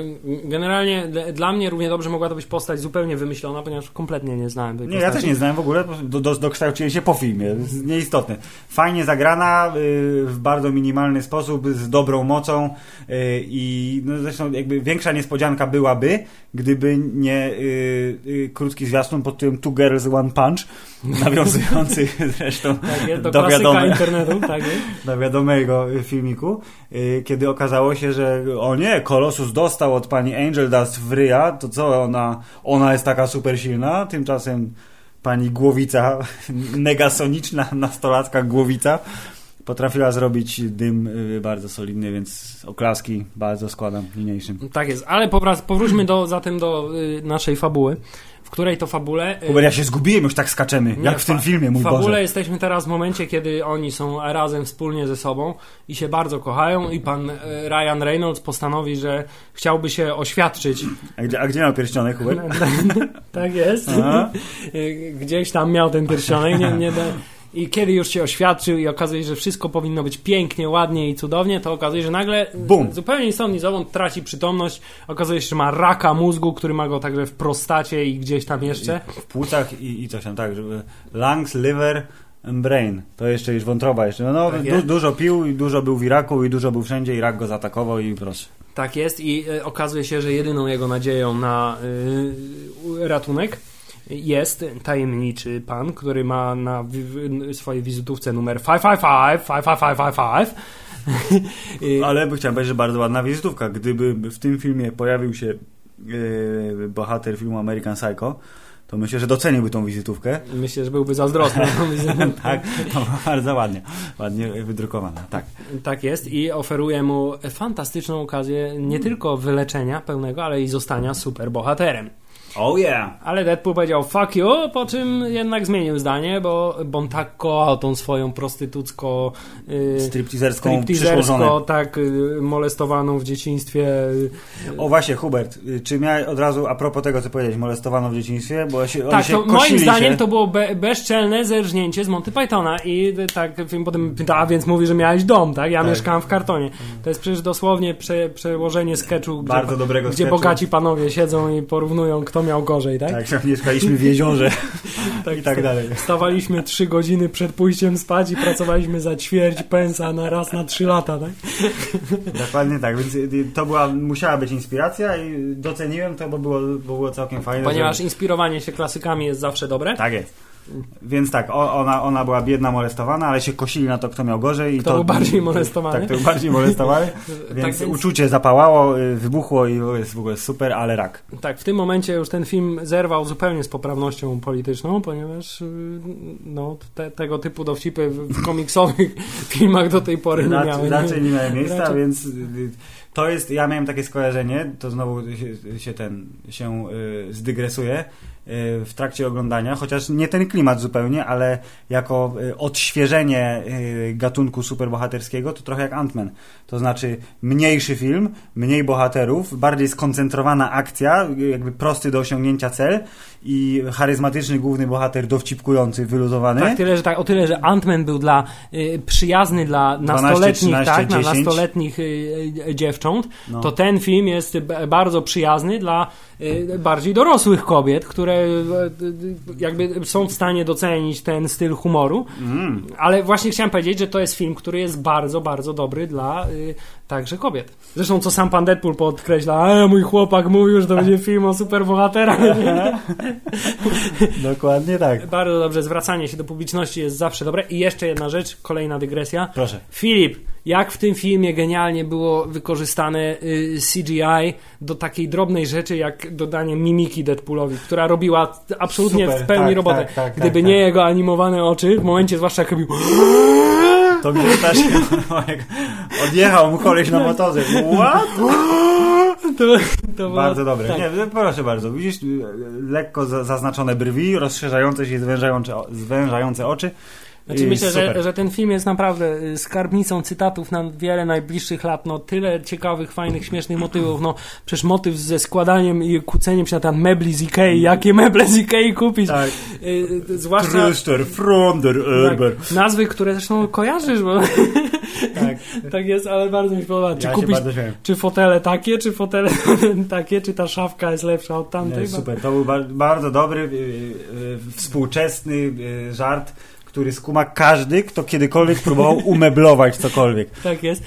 generalnie dla mnie równie dobrze mogła to być postać zupełnie wymyślona, ponieważ kompletnie nie znałem tej Nie, ja postaci. też nie znałem w ogóle, do, do, dokształciłem się po filmie, nieistotne. Fajnie zagrana, y, w bardzo minimalny sposób, z dobrą mocą y, i no zresztą jakby większa niespodzianka byłaby, gdyby nie y, krótki zwiastun pod tytułem Two Girls One Punch, [laughs] nawiązujący zresztą Tak jest, do do, wiadome, internetu, tak [laughs] do wiadomego filmiku, y, kiedy okazało się, że o nie, Colossus dostał od pani Angel Dust w ryja, to co ona, ona jest taka super silna, tymczasem pani Głowica, [laughs] negasoniczna nastolatka Głowica, potrafiła zrobić dym y, bardzo solidny, więc oklaski bardzo składam niniejszym. Tak jest, ale powróćmy do, zatem do y, naszej fabuły, w której to fabule... y, Hubert, ja się zgubiłem, już tak skaczemy, Nie, jak w tym filmie, mój W fabule Boże. jesteśmy teraz w momencie, kiedy oni są razem wspólnie ze sobą i się bardzo kochają i pan e, Ryan Reynolds postanowi, że chciałby się oświadczyć. A gdzie, a gdzie miał pierścionek, Hubert? [laughs] tak jest. Aha. Y, Gdzieś tam miał ten pierścionek. Nie, nie, da- I kiedy już się oświadczył i okazuje się, że wszystko powinno być pięknie, ładnie i cudownie, to okazuje się, że nagle Bum. zupełnie ni stąd, zowąd traci przytomność. Okazuje się, że ma raka mózgu, który ma go także w prostacie i gdzieś tam jeszcze. W płucach i, i coś tam, tak, żeby lungs, liver and brain. To jeszcze już wątroba jeszcze. No, Tak du, dużo pił i dużo był w Iraku i dużo był wszędzie i rak go zaatakował i proszę. Tak jest i e, okazuje się, że jedyną jego nadzieją na y, ratunek jest tajemniczy pan, który ma na swojej wizytówce numer 555, 555, 555. Ale chciałem powiedzieć, że bardzo ładna wizytówka. Gdyby w tym filmie pojawił się yy, bohater filmu American Psycho, to myślę, że doceniłby tą wizytówkę. Myślę, że byłby zazdrosny. [laughs] tak, była bardzo ładnie. Ładnie wydrukowana, tak. tak jest i oferuje mu fantastyczną okazję nie tylko wyleczenia pełnego, ale i zostania superbohaterem. Oh yeah! Ale Deadpool powiedział fuck you, po czym jednak zmienił zdanie, bo, bo on tak kochał tą swoją prostytucko yy, Stripteaserską przyszłożonę. stripteasersko, tak y, molestowaną w dzieciństwie. O właśnie, Hubert, y, czy miałeś od razu, a propos tego, co powiedziałeś, molestowano w dzieciństwie? Bo się, Tak, się to moim zdaniem się. to było be, bezczelne zerżnięcie z Monty Pythona i y, tak film potem pyta, a więc mówi, że miałeś dom, tak? Ja Tak. mieszkałem w kartonie. To jest przecież dosłownie prze, przełożenie sketchu, gdzie, Bardzo dobrego gdzie sketchu. bogaci panowie siedzą i porównują, kto miał gorzej, tak? Tak, że mieszkaliśmy w jeziorze [laughs] i tak dalej. Wstawaliśmy trzy godziny przed pójściem spać i pracowaliśmy za ćwierć pensa na raz na trzy lata, tak? [laughs] Dokładnie tak, więc to była, musiała być inspiracja i doceniłem to, bo było, bo było całkiem fajne. Ponieważ że... inspirowanie się klasykami jest zawsze dobre. Tak jest. Więc tak, ona, ona była biedna, molestowana, ale się kosili na to, kto miał gorzej. I Kto to, był bardziej molestowany. Tak, to był bardziej molestowany. [laughs] więc, więc- uczucie zapałało, y, wybuchło i jest w ogóle super, ale rak. Tak, w tym momencie już ten film zerwał zupełnie z poprawnością polityczną, ponieważ y, no, te, tego typu dowcipy w, komiksowych [laughs] filmach do tej pory nie miały. raczej nie miały miejsca, raczej- więc y, to jest, ja miałem takie skojarzenie, to znowu się, się ten, się y, zdygresuje w trakcie oglądania, chociaż nie ten klimat zupełnie, ale jako y, odświeżenie y, gatunku superbohaterskiego, to trochę jak Ant-Man. To znaczy mniejszy film, mniej bohaterów, bardziej skoncentrowana akcja, y, jakby prosty do osiągnięcia cel i charyzmatyczny główny bohater dowcipkujący, wyluzowany. Tak, tyle, że tak, o tyle, że Ant-Man był dla y, przyjazny dla 12, nastoletnich, 13, tak, na 10. nastoletnich y, y, dziewcząt, No. to ten film jest bardzo przyjazny dla y, bardziej dorosłych kobiet, które y, y, jakby są w stanie docenić ten styl humoru. Mm. Ale właśnie chciałem powiedzieć, że to jest film, który jest bardzo, bardzo dobry dla także kobiet. Zresztą co sam pan Deadpool podkreśla, a mój chłopak mówił, że to będzie film o superbohaterach. [laughs] Dokładnie tak. Bardzo dobrze, zwracanie się do publiczności jest zawsze dobre. I jeszcze jedna rzecz, kolejna dygresja. Proszę. Filip, jak w tym filmie genialnie było wykorzystane y, CGI do takiej drobnej rzeczy, jak dodanie mimiki Deadpoolowi, która robiła absolutnie Super, w pełni tak, robotę. tak, tak, Gdyby tak, nie tak. jego animowane oczy, w momencie zwłaszcza jak robił To mnie też [laughs] jak odjechał mu koleś na motorze. What? [laughs] to, to Bardzo dobre. Tak. Nie, proszę bardzo. Widzisz, lekko za- zaznaczone brwi, rozszerzające się, zwężające, o- zwężające oczy. Znaczy myślę, że, że ten film jest naprawdę y, skarbnicą cytatów na wiele najbliższych lat. No tyle ciekawych, fajnych, śmiesznych motywów. No przecież motyw ze składaniem i kłóceniem się na mebli z Ikei. Jakie meble z Ikei kupić? Tak. Y, y, zwłaszcza Tryster from der Erber. tak, nazwy, które zresztą kojarzysz, bo [laughs] Tak. [laughs] tak jest, ale bardzo mi się podoba. Czy Ja kupić czy fotele takie, czy fotele [laughs] takie, czy ta szafka jest lepsza od tamtej? Nie, super. To był bar- bardzo dobry, współczesny żart, który skuma każdy, kto kiedykolwiek próbował [laughs] umeblować cokolwiek. Tak jest.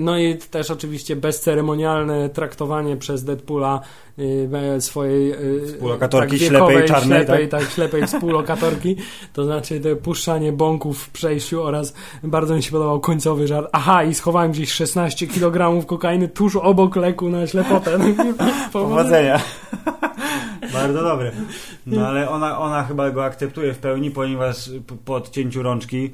No i też oczywiście bezceremonialne traktowanie przez Deadpoola y, swojej y, Współlokatorki tak, ślepej, wiekowej, czarnej, ślepej, tak? ślepej współlokatorki. To znaczy te puszczanie bąków w przejściu oraz bardzo mi się podobał końcowy żart. Aha, i schowałem gdzieś 16 kg kokainy tuż obok leku na ślepotę. [laughs] [laughs] Powodzenia. Bardzo dobre. No ale ona, ona chyba go akceptuje w pełni, ponieważ po, odcięciu rączki,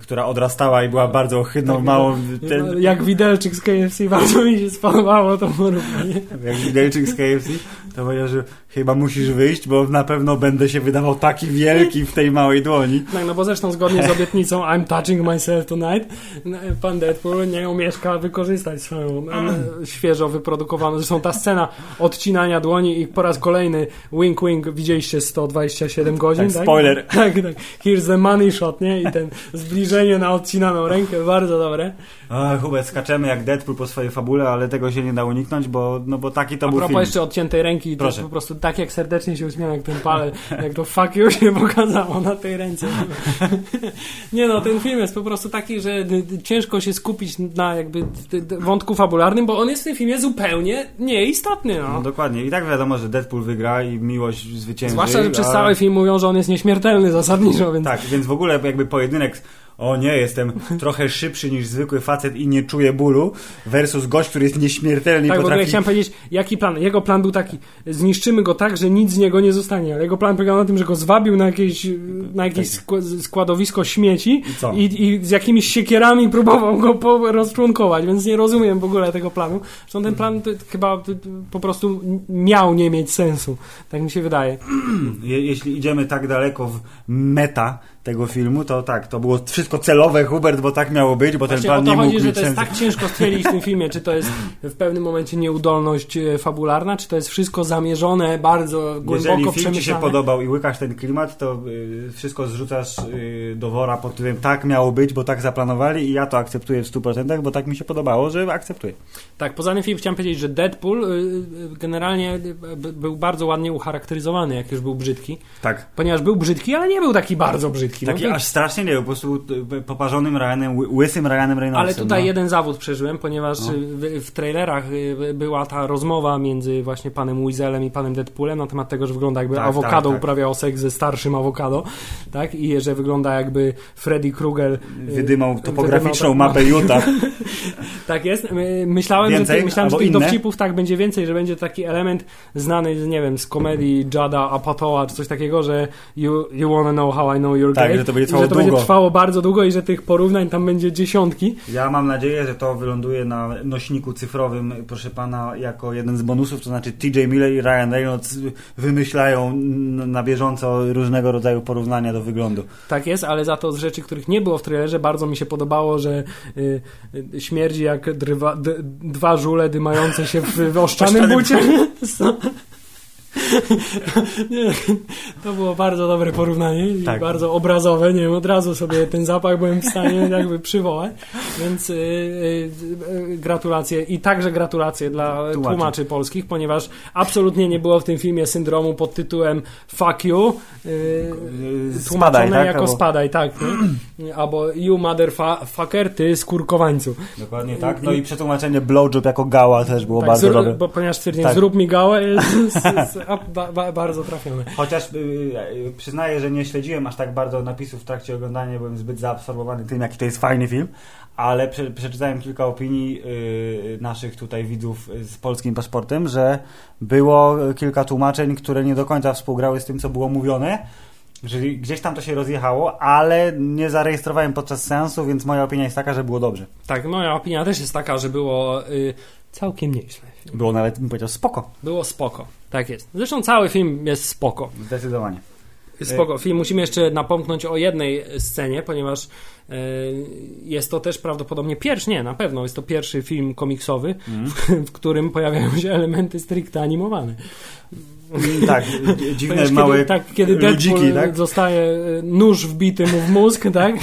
która odrastała i była bardzo ohydną, Tak, małą, No, ten, Jak widelczyk z KFC, bardzo mi się spodobało to porównanie. jak widelczyk z KFC, to powiedział, że chyba musisz wyjść, bo na pewno będę się wydawał taki wielki w tej małej dłoni. Tak, no bo zresztą zgodnie z [laughs] obietnicą I'm touching myself tonight, no, pan Deadpool nie umieszka wykorzystać swoją e, świeżo wyprodukowaną. Zresztą ta scena odcinania dłoni i po raz kolejny wink wink widzieliście 127 godzin, Tak, tak? spoiler. Tak, tak. Here's the money shot, nie? I ten zbliżenie na odcinaną rękę, bardzo dobre. A, Hubert, skaczemy jak Deadpool po swojej fabule, ale tego się nie da uniknąć, bo, no bo taki to A był propos film. jeszcze odciętej ręki, to Proszę. po prostu tak jak serdecznie się uśmiałem, jak ten palec, jak to fuck you się pokazało na tej ręce. Nie no, ten film jest po prostu taki, że ciężko się skupić na jakby wątku fabularnym, bo on jest w tym filmie zupełnie nieistotny, No no. dokładnie. I tak wiadomo, że Deadpool wygra i miłość zwycięży. Zwłaszcza, że przez cały film mówią, że on jest nieśmiertelny zasadniczo, więc Tak, więc w ogóle jakby pojedynek o nie, jestem trochę szybszy niż zwykły facet i nie czuję bólu versus gość, który jest nieśmiertelny i Tak, w ogóle potrafi... chciałem powiedzieć, jaki plan. Jego plan był taki, zniszczymy go tak, że nic z niego nie zostanie, ale jego plan polegał na tym, że go zwabił na jakieś, na jakieś skła- składowisko śmieci I i, i z jakimiś siekierami próbował go rozczłonkować, więc nie rozumiem w ogóle tego planu. Zresztą ten plan chyba po prostu miał nie mieć sensu. Tak mi się wydaje. [clears throat] Je, jeśli idziemy tak daleko w meta tego filmu, to tak, to było wszystko celowe, Hubert, bo tak miało być, bo ten Właśnie o plan nie mógł chodzi, że to jest sensu. tak ciężko stwierdzić w tym filmie, czy to jest w pewnym momencie nieudolność e, fabularna, czy to jest wszystko zamierzone, bardzo głęboko Jeżeli film ci się podobał i łykasz ten klimat, to y, wszystko zrzucasz y, do wora pod tytułem tak miało być, bo tak zaplanowali i ja to akceptuję w 100%, bo tak mi się podobało, że akceptuję. Tak, poza tym film chciałem powiedzieć, że Deadpool y, generalnie był bardzo ładnie ucharakteryzowany, jak już był brzydki. Tak. Ponieważ był brzydki, ale nie był taki bardzo brzydki. Taki no, aż strasznie nie, po prostu y, poparzonym Ryanem, ły- łysym Ryanem Reynoldsem. ale tutaj no. jeden zawód przeżyłem, ponieważ No. y, w, w trailerach y, była ta rozmowa między właśnie panem Weaselem i panem Deadpoolem na temat tego, że wygląda jakby Tak, awokado tak, tak. uprawiał seks ze starszym awokado, tak? I że wygląda jakby Freddy Krueger Wydymał topograficzną wydymał- mapę Utah. [laughs] Tak jest. My- Myślałem, Więcej? że, myślałem, że tych inne? dowcipów tak będzie więcej, że będzie taki element znany, nie wiem, z komedii Jada Apatoa czy coś takiego, że you, you wanna know how I know you're Tak, Tak, że to będzie trwało że to długo. będzie trwało bardzo długo i że tych porównań tam będzie dziesiątki. Ja mam nadzieję, że to wyląduje na nośniku cyfrowym, proszę pana, jako jeden z bonusów, to znaczy TJ Miller i Ryan Reynolds wymyślają na bieżąco różnego rodzaju porównania do wyglądu. Tak jest, ale za to z rzeczy, których nie było w trailerze, bardzo mi się podobało, że y, y, śmierdzi jak d, dwa żule dymające się w, w [laughs] oszczanym Oszczanym bucie. [laughs] [laughs] [laughs] nie, to było bardzo dobre porównanie i Tak. bardzo obrazowe. Nie wiem, od razu sobie ten zapach byłem w stanie jakby przywołać. Więc y, y, y, gratulacje i także gratulacje dla Tłumaczy. tłumaczy. polskich, ponieważ absolutnie nie było w tym filmie syndromu pod tytułem Fuck you. y, Spadaj, tak? jako Albo- spadaj, tak. Nie? [clears throat] Albo you motherfucker, ty skurkowańcu. Dokładnie tak. No i przetłumaczenie blowjob jako gała też było Tak, bardzo zrób- dobre. bo, ponieważ stwierdziłem, Tak. zrób mi gałę, [laughs] jest, a, ba, ba, bardzo trafione. Chociaż y, y, przyznaję, że nie śledziłem aż tak bardzo napisów w trakcie oglądania, byłem zbyt zaabsorbowany tym, jaki to jest fajny film, ale prze, przeczytałem kilka opinii y, naszych tutaj widzów z polskim paszportem, że było kilka tłumaczeń, które nie do końca współgrały z tym, co było mówione. Że gdzieś tam to się rozjechało, ale nie zarejestrowałem podczas seansu, więc moja opinia jest taka, że było dobrze. Tak, moja opinia też jest taka, że było y, całkiem nieźle. Było nawet, bym powiedział, spoko. Było spoko. Tak jest. Zresztą cały film jest spoko. Zdecydowanie. Spoko. Film musimy jeszcze napomknąć o jednej scenie, ponieważ y, jest to też prawdopodobnie pierwszy, nie, na pewno jest to pierwszy film komiksowy, Mhm. w, w którym pojawiają się elementy stricte animowane. Tak, dziwne, Ponieważ małe kiedy, tak, kiedy Deadpool ludziki, tak? zostaje e, nóż wbity mu w mózg, [laughs] tak?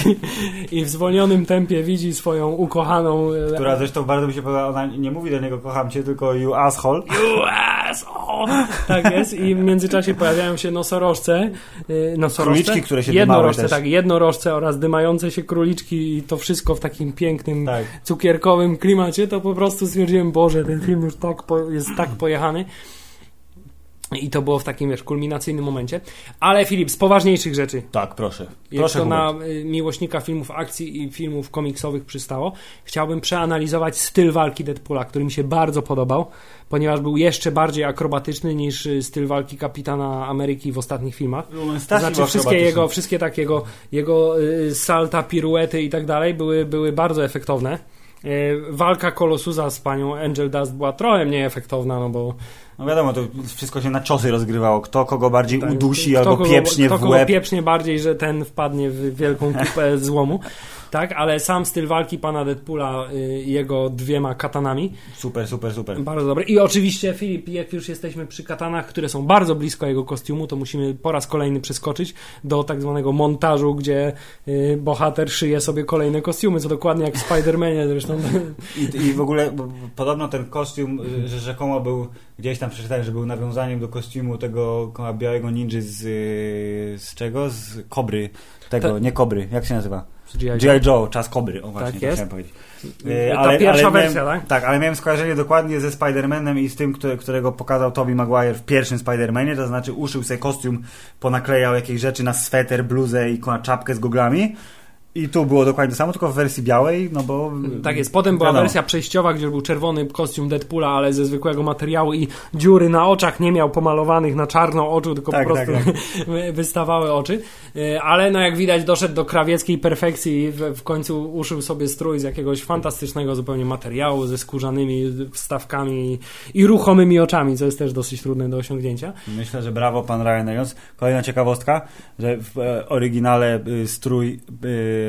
I w zwolnionym tempie widzi swoją ukochaną e, Która zresztą bardzo mi się podoba, ona nie mówi do niego kocham cię, tylko you asshole. US! O! Tak jest i w międzyczasie pojawiają się nosorożce, y, nosorożce Króliczki, które się jednorożce, dymały też. tak, jednorożce oraz dymające się króliczki i to wszystko w takim pięknym, Tak. cukierkowym klimacie, to po prostu stwierdziłem, Boże, ten film już tak po, jest tak pojechany. I to było w takim, wiesz, kulminacyjnym momencie. Ale Filip, z poważniejszych rzeczy. Tak, proszę. Jak Proszę to na Hubert. y, miłośnika filmów akcji i filmów komiksowych przystało, chciałbym przeanalizować styl walki Deadpoola, który mi się bardzo podobał, ponieważ był jeszcze bardziej akrobatyczny niż y, styl walki Kapitana Ameryki w ostatnich filmach. To znaczy wszystkie jego, wszystkie takie jego, jego y, salta, piruety i tak dalej były, były bardzo efektowne. Y, Walka Kolosusa z panią Angel Dust była trochę mniej efektowna, no bo No wiadomo, to wszystko się na ciosy rozgrywało. Kto kogo bardziej Tak, udusi kto albo kogo- pieprznie kto w kogo łeb. pieprznie bardziej, że ten wpadnie w wielką kupę złomu. Tak, ale sam styl walki pana Deadpoola y, jego dwiema katanami Super, super, super. bardzo dobry. I oczywiście Filip, jak już jesteśmy przy katanach, które są bardzo blisko jego kostiumu, to musimy po raz kolejny przeskoczyć do tak zwanego montażu, gdzie y, bohater szyje sobie kolejne kostiumy, co dokładnie jak w Spider-Manie zresztą. I, I w ogóle podobno ten kostium, y, że rzekomo był, gdzieś tam przeczytałem, że był nawiązaniem do kostiumu tego białego ninja z, y, z czego? Z Kobry. Tego, Ta- nie Kobry, jak się nazywa? G.I. Joe. Czas Kobry, o właśnie, Tak jest. chciałem powiedzieć. Ta Y, pierwsza miałem- wersja, tak? Tak, ale miałem skojarzenie dokładnie ze Spider-Manem i z tym, które, którego pokazał Tobey Maguire w pierwszym Spider-Manie, to znaczy uszył sobie kostium, ponaklejał jakieś rzeczy na sweter, bluzę i czapkę z goglami. I tu było dokładnie to samo, tylko w wersji białej, no bo... Tak jest. Potem była wiadomo. wersja przejściowa, gdzie był czerwony kostium Deadpoola, ale ze zwykłego materiału i dziury na oczach nie miał pomalowanych na czarno oczu, tylko Tak, po prostu tak, [laughs] wystawały oczy. E, Ale no jak widać doszedł do krawieckiej perfekcji i w, w końcu uszył sobie strój z jakiegoś fantastycznego zupełnie materiału ze skórzanymi wstawkami i ruchomymi oczami, co jest też dosyć trudne do osiągnięcia. Myślę, że brawo pan Ryan Reynolds. Kolejna ciekawostka, że w e, oryginale y, strój, y,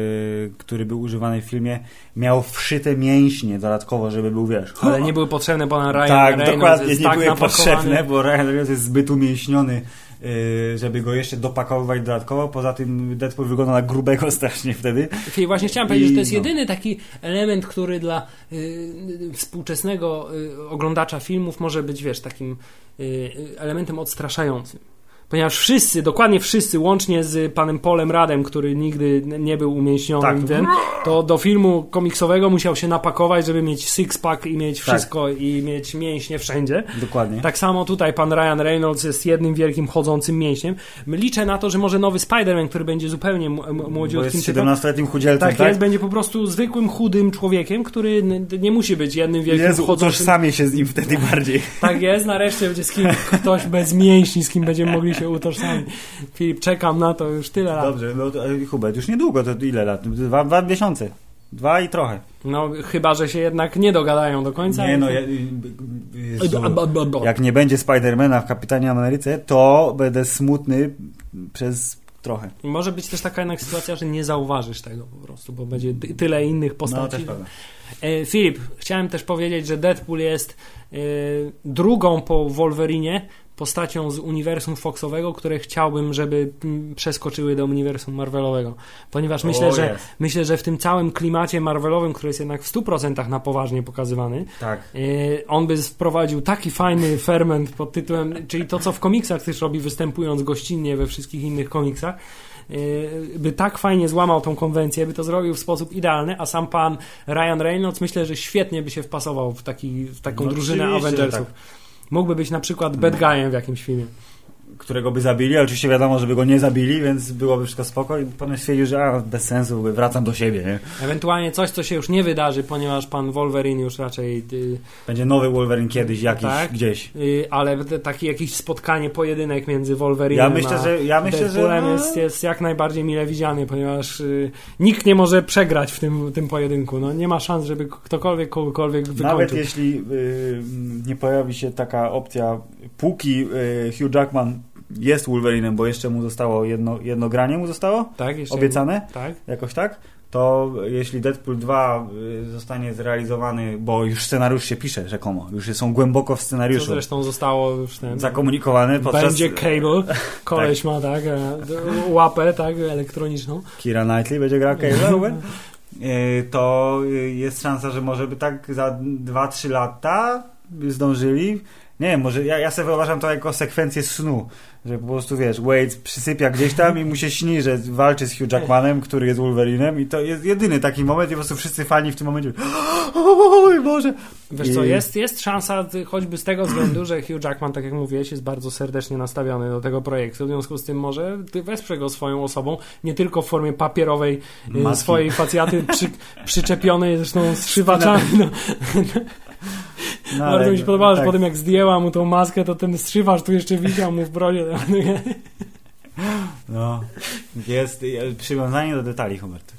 który był używany w filmie, miał wszyte mięśnie dodatkowo, żeby był, wiesz... [laughs] Ale nie były potrzebne pana Ryan tak, Reynolds, dokładnie, jest nie tak były napakowany. potrzebne, bo Ryan Reynolds jest zbyt umięśniony, y, żeby go jeszcze dopakowywać dodatkowo. Poza tym Deadpool wygląda na grubego strasznie wtedy. I właśnie chciałem powiedzieć, że to jest no. jedyny taki element, który dla y, współczesnego y, oglądacza filmów może być, wiesz, takim y, y, elementem odstraszającym. Ponieważ wszyscy, dokładnie wszyscy, łącznie z panem Polem Radem, który nigdy nie był umięśniony, Tak. ten, to do filmu komiksowego musiał się napakować, żeby mieć six-pack i mieć Tak. wszystko i mieć mięśnie wszędzie. Dokładnie. Tak samo tutaj pan Ryan Reynolds jest jednym wielkim chodzącym mięśniem. Liczę na to, że może nowy Spider-Man, który będzie zupełnie m- m- Bo młodziutkim jest typem, 17-letnim chudzielcem, tak, tak? jest, będzie po prostu zwykłym, chudym człowiekiem, który nie musi być jednym wielkim Jezu, chodzącym. utożsamię się z nim wtedy bardziej. Tak jest, nareszcie będzie z kim ktoś bez mięśni, z kim będziemy mogli się utożsami. Filip, czekam na to już tyle lat. Dobrze, no e, Hubert, już niedługo, to ile lat? Dwa, dwa miesiące. Dwa i trochę. No, chyba, że się jednak nie dogadają do końca. Nie no, ja, Jezu, jak nie będzie Spidermana w Kapitanie Ameryce, to będę smutny przez trochę. Może być też taka jednak sytuacja, że nie zauważysz tego po prostu, bo będzie ty- tyle innych No, postaci. też prawda. E, Filip, chciałem też powiedzieć, że Deadpool jest e, drugą po Wolverinie postacią z uniwersum Foxowego, które chciałbym, żeby mm, przeskoczyły do uniwersum Marvelowego. Ponieważ myślę, że, myślę, że w tym całym klimacie Marvelowym, który jest jednak w 100% na poważnie pokazywany, Tak. e, on by wprowadził taki fajny ferment pod tytułem, czyli to, co w komiksach też robi, występując gościnnie we wszystkich innych komiksach, e, by tak fajnie złamał tą konwencję, by to zrobił w sposób idealny, a sam pan Ryan Reynolds myślę, że świetnie by się wpasował w, taki, w taką No drużynę Avengersów. Mógłby być na przykład bad guyem w jakimś filmie. Którego by zabili, ale oczywiście wiadomo, żeby go nie zabili, więc byłoby wszystko spoko i potem stwierdził, że a, bez sensu, wracam do siebie, nie? Ewentualnie coś, co się już nie wydarzy, ponieważ pan Wolverine już raczej y, Będzie nowy Wolverine kiedyś, jakiś, Tak. gdzieś. y, ale taki jakiś spotkanie, pojedynek między Wolverine Ja myślę, że, ja myślę, że no, jest, jest jak najbardziej mile widziany, ponieważ y, nikt nie może przegrać w tym, tym pojedynku. No, nie ma szans, żeby ktokolwiek kogokolwiek nawet wykończył. jeśli y, nie pojawi się taka opcja, póki y, Hugh Jackman jest Wolverinem, bo jeszcze mu zostało jedno, jedno granie mu zostało, tak, jeszcze obiecane, Tak. jakoś tak, to jeśli Deadpool 2 y, zostanie zrealizowany, bo już scenariusz się pisze rzekomo, już są głęboko w Co scenariuszu zresztą zostało już ten... zakomunikowany podczas... Będzie cable, [laughs] koleś ma tak, e, łapę tak, elektroniczną. Kira Knightley będzie grał Cable, [laughs] to y, jest szansa, że może by tak za 2-3 lata zdążyli. Nie wiem, może ja, ja sobie wyobrażam to jako sekwencję snu, że po prostu wiesz, Wade przysypia gdzieś tam i mu się śni, że walczy z Hugh Jackmanem, który jest Wolverinem i to jest jedyny taki moment i po prostu wszyscy fani w tym momencie oj Boże. Wiesz co, I- jest, jest szansa choćby z tego względu, że Hugh Jackman, tak jak mówiłeś, jest bardzo serdecznie nastawiony do tego projektu, w związku z tym może ty wesprze go swoją osobą, nie tylko w formie papierowej y, Maski. swojej facjaty przy, przyczepionej zresztą z strzywaczami. No. [laughs] No, Bardzo mi się podobało, że tak. potem jak zdjęła mu tą maskę, to ten strzywacz tu jeszcze wisiał mu w brodzie. No, jest przywiązanie do detali, Hubert.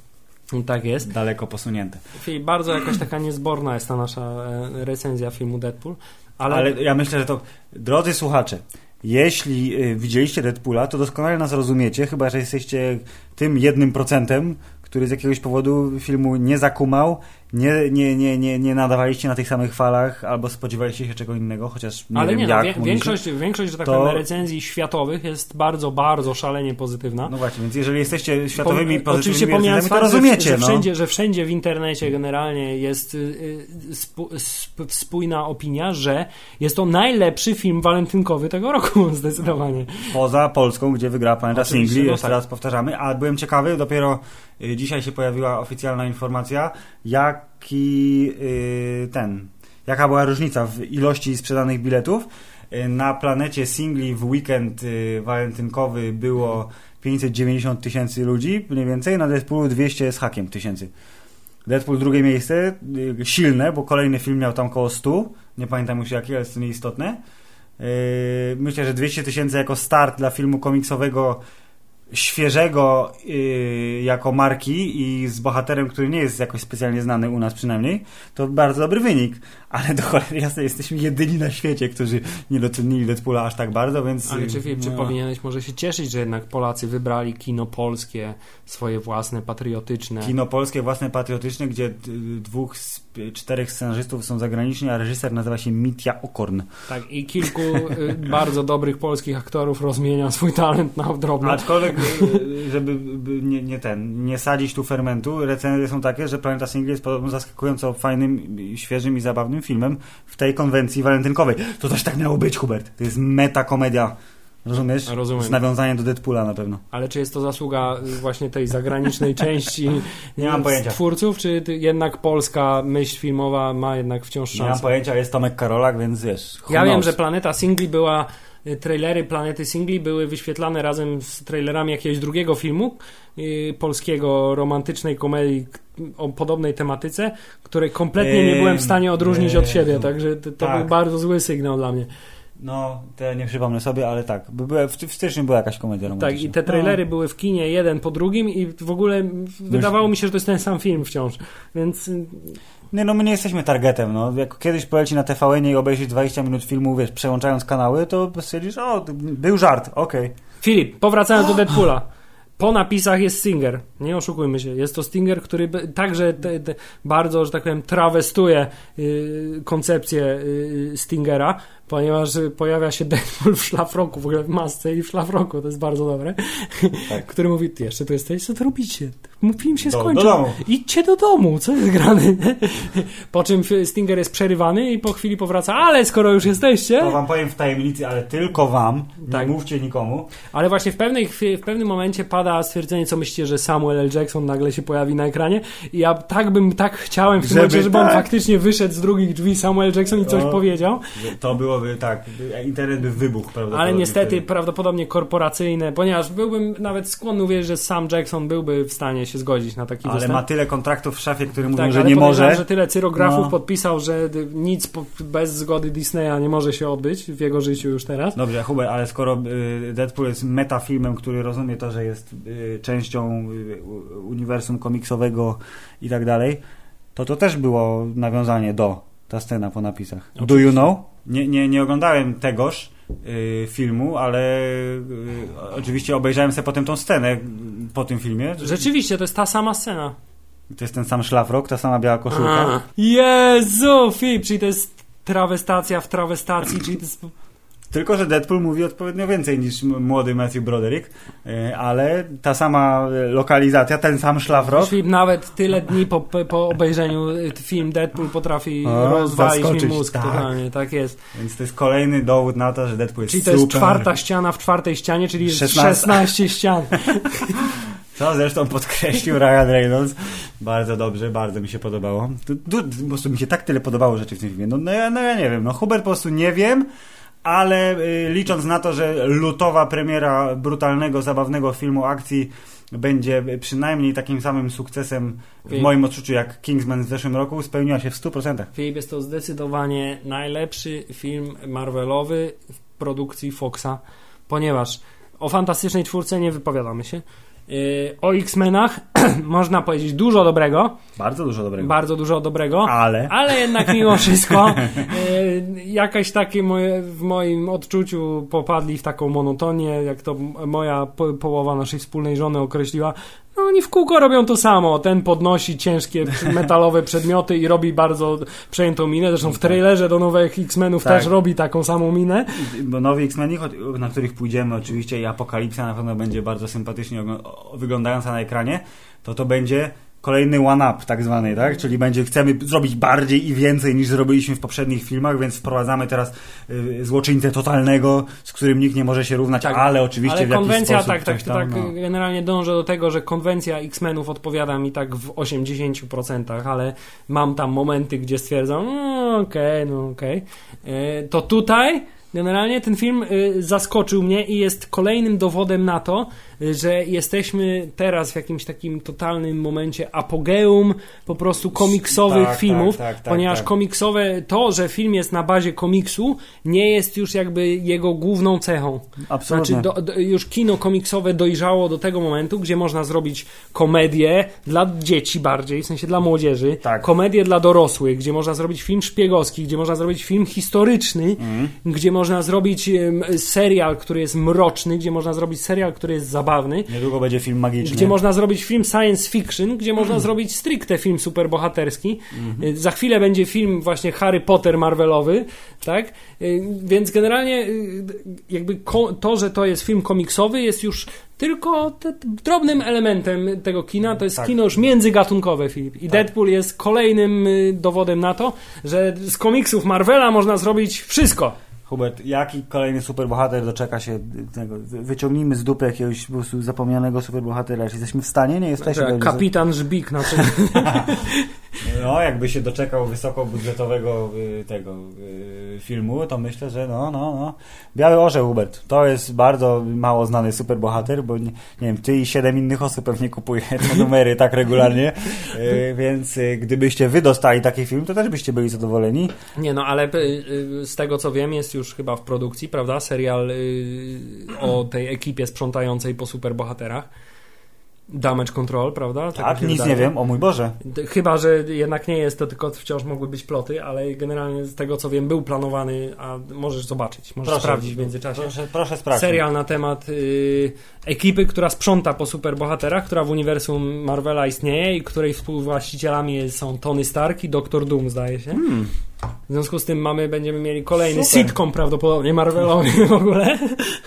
tak jest. Daleko posunięte. Filip, bardzo jakaś taka niezborna jest ta nasza e, recenzja filmu Deadpool, ale, Ale, ja myślę, że to, drodzy słuchacze, jeśli y, widzieliście Deadpoola, to doskonale nas rozumiecie, chyba że jesteście tym jednym procentem, który z jakiegoś powodu filmu nie zakumał, nie, nie, nie, nie, nie nadawaliście na tych samych falach, albo spodziewaliście się czego innego, chociaż nie ale wiem nie, jak. no, wie, mogliście. większość, większość, że tak To- powiem, recenzji światowych jest bardzo, bardzo szalenie pozytywna. No właśnie, więc jeżeli jesteście światowymi Po- pozytywnymi recenzjami, to fakt, że, rozumiecie. że, no. wszędzie, że wszędzie w internecie generalnie jest y, y, spu, sp, spójna opinia, że jest to najlepszy film walentynkowy tego roku, [laughs] zdecydowanie. Poza Polską, gdzie wygrała Planeta Oczywiście, Singli, no jeszcze tak. raz powtarzamy, a byłem ciekawy, dopiero dzisiaj się pojawiła oficjalna informacja, jaki y, ten, jaka była różnica w ilości sprzedanych biletów. Y, Na planecie Singli w weekend y, walentynkowy było 590 tysięcy ludzi, mniej więcej, na Deadpoolu 200 z hakiem tysięcy. Deadpool drugie miejsce, y, silne, bo kolejny film miał tam około 100, nie pamiętam już jaki, ale jest to nieistotne. Myślę, że 200 tysięcy jako start dla filmu komiksowego świeżego yy, jako marki i z bohaterem, który nie jest jakoś specjalnie znany u nas przynajmniej, to bardzo dobry wynik. Ale do cholery jasne, jesteśmy jedyni na świecie, którzy nie docenili Deadpoola aż tak bardzo, więc... Ale czy, yy, czy no. powinieneś może się cieszyć, że jednak Polacy wybrali kino polskie, swoje własne, patriotyczne. Kino polskie, własne, patriotyczne, gdzie dwóch z czterech scenarzystów są zagraniczni, a reżyser nazywa się Mitja Okorn. Tak, i kilku y, [laughs] bardzo dobrych polskich aktorów rozmienia swój talent na drobne. Aczkolwiek, [laughs] y, żeby by nie, nie ten, nie sadzić tu fermentu, recenzje są takie, że Planeta Singli jest podobno zaskakująco fajnym, świeżym i zabawnym filmem w tej konwencji walentynkowej. To też tak miało być, Hubert. To jest metakomedia. Rozumiesz? Rozumiem. Z nawiązaniem do Deadpoola na pewno. Ale czy jest to zasługa y, właśnie tej zagranicznej [laughs] części Nie mam pojęcia. twórców, czy jednak polska myśl filmowa ma jednak wciąż Nie mam szansę? pojęcia, jest Tomek Karolak, więc wiesz. Ja wiem, że Planeta Singli była, trailery Planety Singli były wyświetlane razem z trailerami jakiegoś drugiego filmu y, polskiego, romantycznej komedii o podobnej tematyce, której kompletnie nie byłem w stanie odróżnić od siebie, także to, to Tak. był bardzo zły sygnał dla mnie. No, to nie przypomnę sobie, ale tak. Były, w, w styczniu była jakaś komedia romantyczna. Tak, i te trailery No. były w kinie jeden po drugim i w ogóle wydawało mi się, że to jest ten sam film wciąż. Więc y, Nie, no my nie jesteśmy targetem, no. Jak kiedyś poleci na TVN i obejrzysz 20 minut filmu, wiesz, przełączając kanały, to stwierdzisz, o, był żart, okej. Filip, powracając do [gasps] Deadpoola. Po napisach jest Stinger, nie oszukujmy się. Jest to Stinger, który także te, te bardzo, że tak powiem, trawestuje y, koncepcję y, Stingera, ponieważ pojawia się Deadpool w szlafroku, w ogóle w masce i w szlafroku, to jest bardzo dobre, Tak. [laughs] który mówi, ty jeszcze tu jesteś, co to robicie? Film się Do- skończył. do domu. Idźcie do domu, co jest grane? nie? [laughs] po czym Stinger jest przerywany i po chwili powraca, ale skoro już jesteście... To wam powiem w tajemnicy, ale tylko wam. Nie Tak. mówcie nikomu. Ale właśnie w, pewnej, chwili- w pewnym momencie pada stwierdzenie, co myślicie, że Samuel L. Jackson nagle się pojawi na ekranie. I ja tak bym, tak chciałem w tym Żeby momencie, żeby on tak. faktycznie wyszedł z drugich drzwi Samuel. Jackson i coś O. powiedział. To byłoby tak, internet by wybuchł prawdopodobnie. Ale niestety wtedy. prawdopodobnie korporacyjne, ponieważ byłbym nawet skłonny uwierzyć, że Sam Jackson byłby w stanie się zgodzić na taki Ale występ. ma tyle kontraktów w szafie, które mówią, tak, że nie może. że tyle cyrografów No. podpisał, że nic bez zgody Disneya nie może się odbyć w jego życiu już teraz. Dobrze, Hubert, ale skoro y, Deadpool jest metafilmem, który rozumie to, że jest częścią y, uniwersum komiksowego i tak dalej, to to też było nawiązanie do ta scena po napisach. Do you know? Nie, nie, nie oglądałem tegoż y, filmu, ale y, oczywiście obejrzałem sobie potem tą scenę y, po tym filmie. Rzeczywiście, to jest ta sama scena. To jest ten sam szlafrok, ta sama biała koszulka. Jezu, Filip, czyli to jest trawestacja w trawestacji, czyli to jest... Tylko, że Deadpool mówi odpowiednio więcej niż młody Matthew Broderick, y, ale ta sama y, lokalizacja, ten sam szlafrok. Filip nawet tyle dni po, po obejrzeniu y, film Deadpool potrafi O, rozwalić mi mózg tak. totalnie, tak jest. Więc to jest kolejny dowód na to, że Deadpool jest Czyli to super. jest czwarta ściana w czwartej ścianie, czyli jest 16. 16 ścian. [laughs] Co zresztą podkreślił Ryan Reynolds. Bardzo dobrze, bardzo mi się podobało. Tu, tu, po prostu mi się tak tyle podobało rzeczy w tym filmie. No, no, ja, no ja nie wiem, no Hubert po prostu nie wiem, ale y, licząc na to, że lutowa premiera brutalnego, zabawnego filmu akcji będzie przynajmniej takim samym sukcesem w moim odczuciu jak Kingsman w zeszłym roku, spełniła się w 100%. Filip, jest to zdecydowanie najlepszy film Marvelowy w produkcji Foxa, ponieważ o Fantastycznej Czwórce nie wypowiadamy się. Yy, O X-Menach [clears throat] można powiedzieć dużo dobrego, Bardzo dużo dobrego. bardzo dużo dobrego. ale... Ale jednak mimo [laughs] wszystko e, jakaś takie moje, w moim odczuciu popadli w taką monotonię, jak to moja po, połowa naszej wspólnej żony określiła. No oni w kółko robią to samo. Ten podnosi ciężkie metalowe przedmioty i robi bardzo przejętą minę. Zresztą w trailerze do nowych X-Menów Tak. też robi taką samą minę. Bo nowi X-Meni, na których pójdziemy oczywiście i Apokalipsa na pewno będzie bardzo sympatycznie wyglądająca na ekranie, to to będzie kolejny one-up tak zwany, tak? Czyli będzie, chcemy zrobić bardziej i więcej niż zrobiliśmy w poprzednich filmach, więc wprowadzamy teraz y, złoczyńcę totalnego, z którym nikt nie może się równać, Tak, ale oczywiście Ale w jakiś konwencja, sposób tak, tak, coś tam, tak, no. generalnie dążę do tego, że konwencja X-Menów odpowiada mi tak w 80%, ale mam tam momenty, gdzie stwierdzam, no okej, no okej. E, To tutaj generalnie ten film y, zaskoczył mnie i jest kolejnym dowodem na to, y, że jesteśmy teraz w jakimś takim totalnym momencie apogeum po prostu komiksowych Tak, filmów, tak, tak, tak, ponieważ tak. komiksowe, to, że film jest na bazie komiksu, nie jest już jakby jego główną cechą. Absolutnie. Znaczy, do, do, już kino komiksowe dojrzało do tego momentu, gdzie można zrobić komedię dla dzieci bardziej, w sensie dla młodzieży, Tak. komedię dla dorosłych, gdzie można zrobić film szpiegowski, gdzie można zrobić film historyczny, Mhm. gdzie można zrobić serial, który jest mroczny, gdzie można zrobić serial, który jest zabawny, Niedługo będzie film magiczny. gdzie można zrobić film science fiction, gdzie można zrobić stricte film superbohaterski. Y, Za chwilę będzie film właśnie Harry Potter Marvelowy, tak? Y, Więc generalnie y, jakby to, że to jest film komiksowy jest już tylko te- drobnym elementem tego kina, to jest Tak. kino już międzygatunkowe, Filip. I Deadpool jest kolejnym dowodem na to, że z komiksów Marvela można zrobić wszystko. Hubert, jaki kolejny superbohater doczeka się tego? Wy- Wyciągnijmy z dupy jakiegoś po prostu zapomnianego superbohatera. Czy jesteśmy w stanie? Nie jesteśmy. Tak, kapitan Żbik na przykład. [laughs] No, jakby się doczekał wysokobudżetowego y, tego y, filmu, to myślę, że no, no, no. Biały Orzeł, Hubert. To jest bardzo mało znany superbohater, bo nie, nie wiem, ty i siedem innych osób pewnie kupuje te [laughs] numery tak regularnie, y, więc gdybyście wy dostali taki film, to też byście byli zadowoleni. Nie no, ale z tego co wiem, jest już chyba w produkcji, prawda? Serial o tej ekipie sprzątającej po superbohaterach. Damage Control, prawda? Tak, się nic wydaje. nie wiem, o mój Boże. Chyba, że jednak nie jest to, tylko wciąż mogły być ploty, ale generalnie z tego co wiem, był planowany, a możesz zobaczyć, możesz sprawdzić w międzyczasie. Proszę, proszę sprawdzić. Serial na temat y, ekipy, która sprząta po superbohaterach, która w uniwersum Marvela istnieje i której współwłaścicielami są Tony Stark i Doctor Doom, zdaje się. Hmm. W związku z tym mamy, będziemy mieli kolejny Super. sitcom prawdopodobnie Marvelowy w ogóle.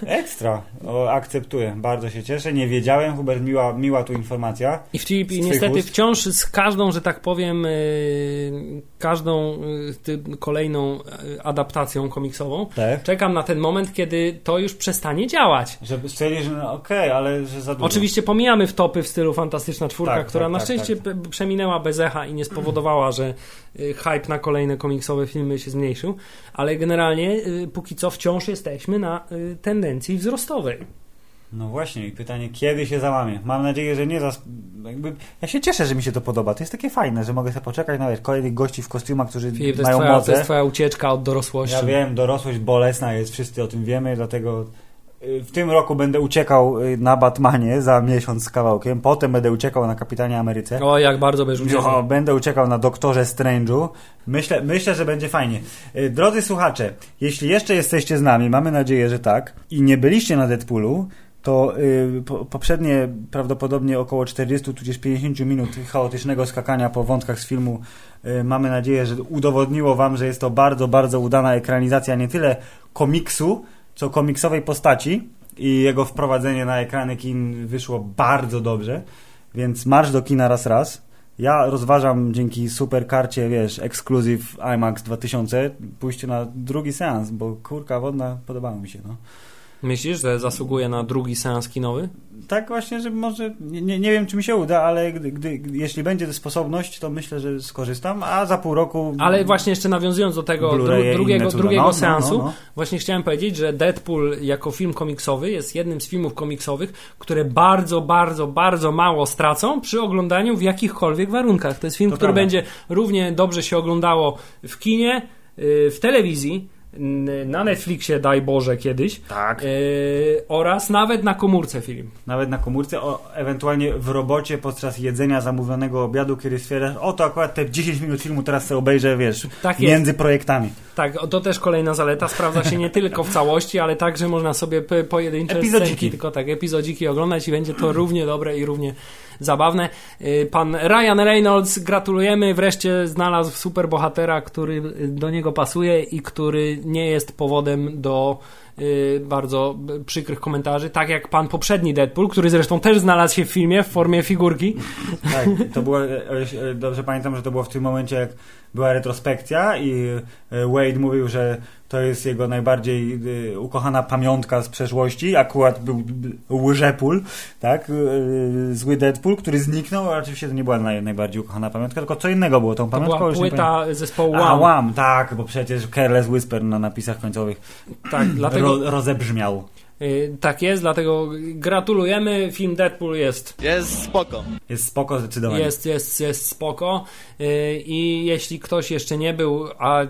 Ekstra. O, akceptuję. Bardzo się cieszę. Nie wiedziałem, Hubert, miła, miła tu informacja. I, w, i niestety ust? wciąż z każdą, że tak powiem, y, każdą y, ty, kolejną y, adaptacją komiksową Tak. czekam na ten moment, kiedy to już przestanie działać. Żeby stwierdzić, że no, okej, ale że za dużo. Oczywiście pomijamy wtopy w stylu Fantastyczna Czwórka, Tak, która tak, na tak, szczęście tak. przeminęła bez echa i nie spowodowała, że y, hype na kolejne komiksowe filmy się zmniejszył, ale generalnie y, póki co wciąż jesteśmy na y, tendencji wzrostowej. No właśnie, i pytanie, kiedy się załamie? Mam nadzieję, że nie za... Jakby, ja się cieszę, że mi się to podoba. To jest takie fajne, że mogę sobie poczekać na wiesz, kolejnych gości w kostiumach, którzy Filip, to mają twoja, to moce. jest twoja ucieczka od dorosłości. Ja wiem, dorosłość bolesna jest, wszyscy o tym wiemy, dlatego w tym roku będę uciekał y, na Batmanie za miesiąc z kawałkiem, potem będę uciekał na Kapitanie Ameryce. O, jak bardzo będziesz No, uciekał. będę uciekał na Doktorze Strange'u. Myślę, myślę, że będzie fajnie. Y, Drodzy słuchacze, jeśli jeszcze jesteście z nami, mamy nadzieję, że tak, i nie byliście na Deadpoolu, to y, po, poprzednie prawdopodobnie około 40 tudzież 50 minut chaotycznego skakania po wątkach z filmu y, mamy nadzieję, że udowodniło wam, że jest to bardzo, bardzo udana ekranizacja nie tyle komiksu, co komiksowej postaci i jego wprowadzenie na ekrany kin wyszło bardzo dobrze, więc marsz do kina raz raz. Ja rozważam dzięki super karcie, wiesz, Exclusive IMAX 2000 pójście na drugi seans, bo kurka wodna podobało mi się, no. Myślisz, że zasługuje na drugi seans kinowy? Tak właśnie, że może, nie, nie, wiem czy mi się uda, ale gdy, gdy, jeśli będzie sposobność, to myślę, że skorzystam, a za pół roku... Ale właśnie jeszcze nawiązując do tego dru, drugiego, drugiego No, no, seansu, no, no. właśnie chciałem powiedzieć, że Deadpool jako film komiksowy jest jednym z filmów komiksowych, które bardzo, bardzo, bardzo mało stracą przy oglądaniu w jakichkolwiek warunkach. To jest film, To który prawda. będzie równie dobrze się oglądało w kinie, yy, w telewizji, na Netflixie, daj Boże, kiedyś, Tak. yy, oraz nawet na komórce film. Nawet na komórce, o, ewentualnie w robocie podczas jedzenia zamówionego obiadu, kiedy stwierdzasz, o to akurat te 10 minut filmu teraz sobie obejrzę, wiesz, Tak między projektami. Tak, to też kolejna zaleta. Sprawdza się nie tylko w całości, ale także można sobie pojedyncze Epizodziki. scenki, tylko tak, epizodziki oglądać i będzie to równie dobre i równie zabawne. Y, Pan Ryan Reynolds, gratulujemy. Wreszcie znalazł superbohatera, który do niego pasuje i który nie jest powodem do bardzo y, przykrych komentarzy, tak jak pan poprzedni Deadpool, który zresztą też znalazł się w filmie w formie figurki. Tak, to było, dobrze pamiętam, że to było w tym momencie, jak była retrospekcja i e, Wade mówił, że to jest jego najbardziej e, ukochana pamiątka z przeszłości. Akurat był łżepul, tak? Zły Deadpool, który zniknął, ale oczywiście to nie była naj, najbardziej ukochana pamiątka, tylko co innego było tą To pamiątką. była płyta zespołu. A, Wham. łam, tak, bo przecież Careless Whisper na napisach końcowych Tak, dlatego... ro, rozebrzmiał. Y, Tak jest, dlatego gratulujemy. Film Deadpool jest, Jest spoko. Jest spoko zdecydowanie. jest, jest, jest spoko. Y, I jeśli ktoś jeszcze nie był, a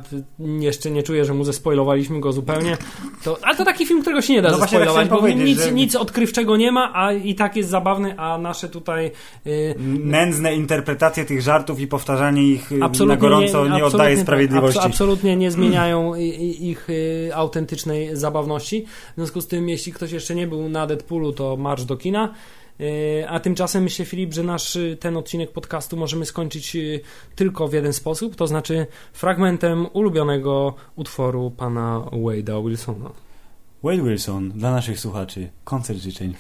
jeszcze nie czuje, że mu zespoilowaliśmy go zupełnie, to. Ale to taki film, którego się nie da No właśnie tak zespoilować, bo powiedzieć, nic, że- nic odkrywczego nie ma, a i tak jest zabawny, a nasze tutaj. y, Nędzne interpretacje tych żartów i powtarzanie ich Absolutnie na gorąco nie, absolutnie oddaje tak, sprawiedliwości. abs- absolutnie nie zmieniają ich y, autentycznej zabawności. W związku z tym, jeśli ktoś jeszcze nie był na Deadpoolu, to marsz do kina. Y, A tymczasem myślę, Filip, że nasz y, ten odcinek podcastu możemy skończyć y, tylko w jeden sposób, to znaczy fragmentem ulubionego utworu pana Wade'a Wilsona. Wade Wilson, dla naszych słuchaczy, koncert życzeń.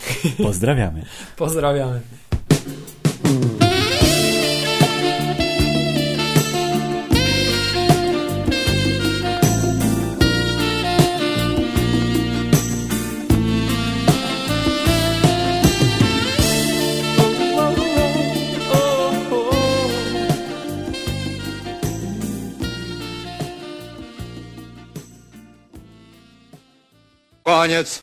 Pozdrawiamy. [laughs] Pozdrawiamy. Koniec.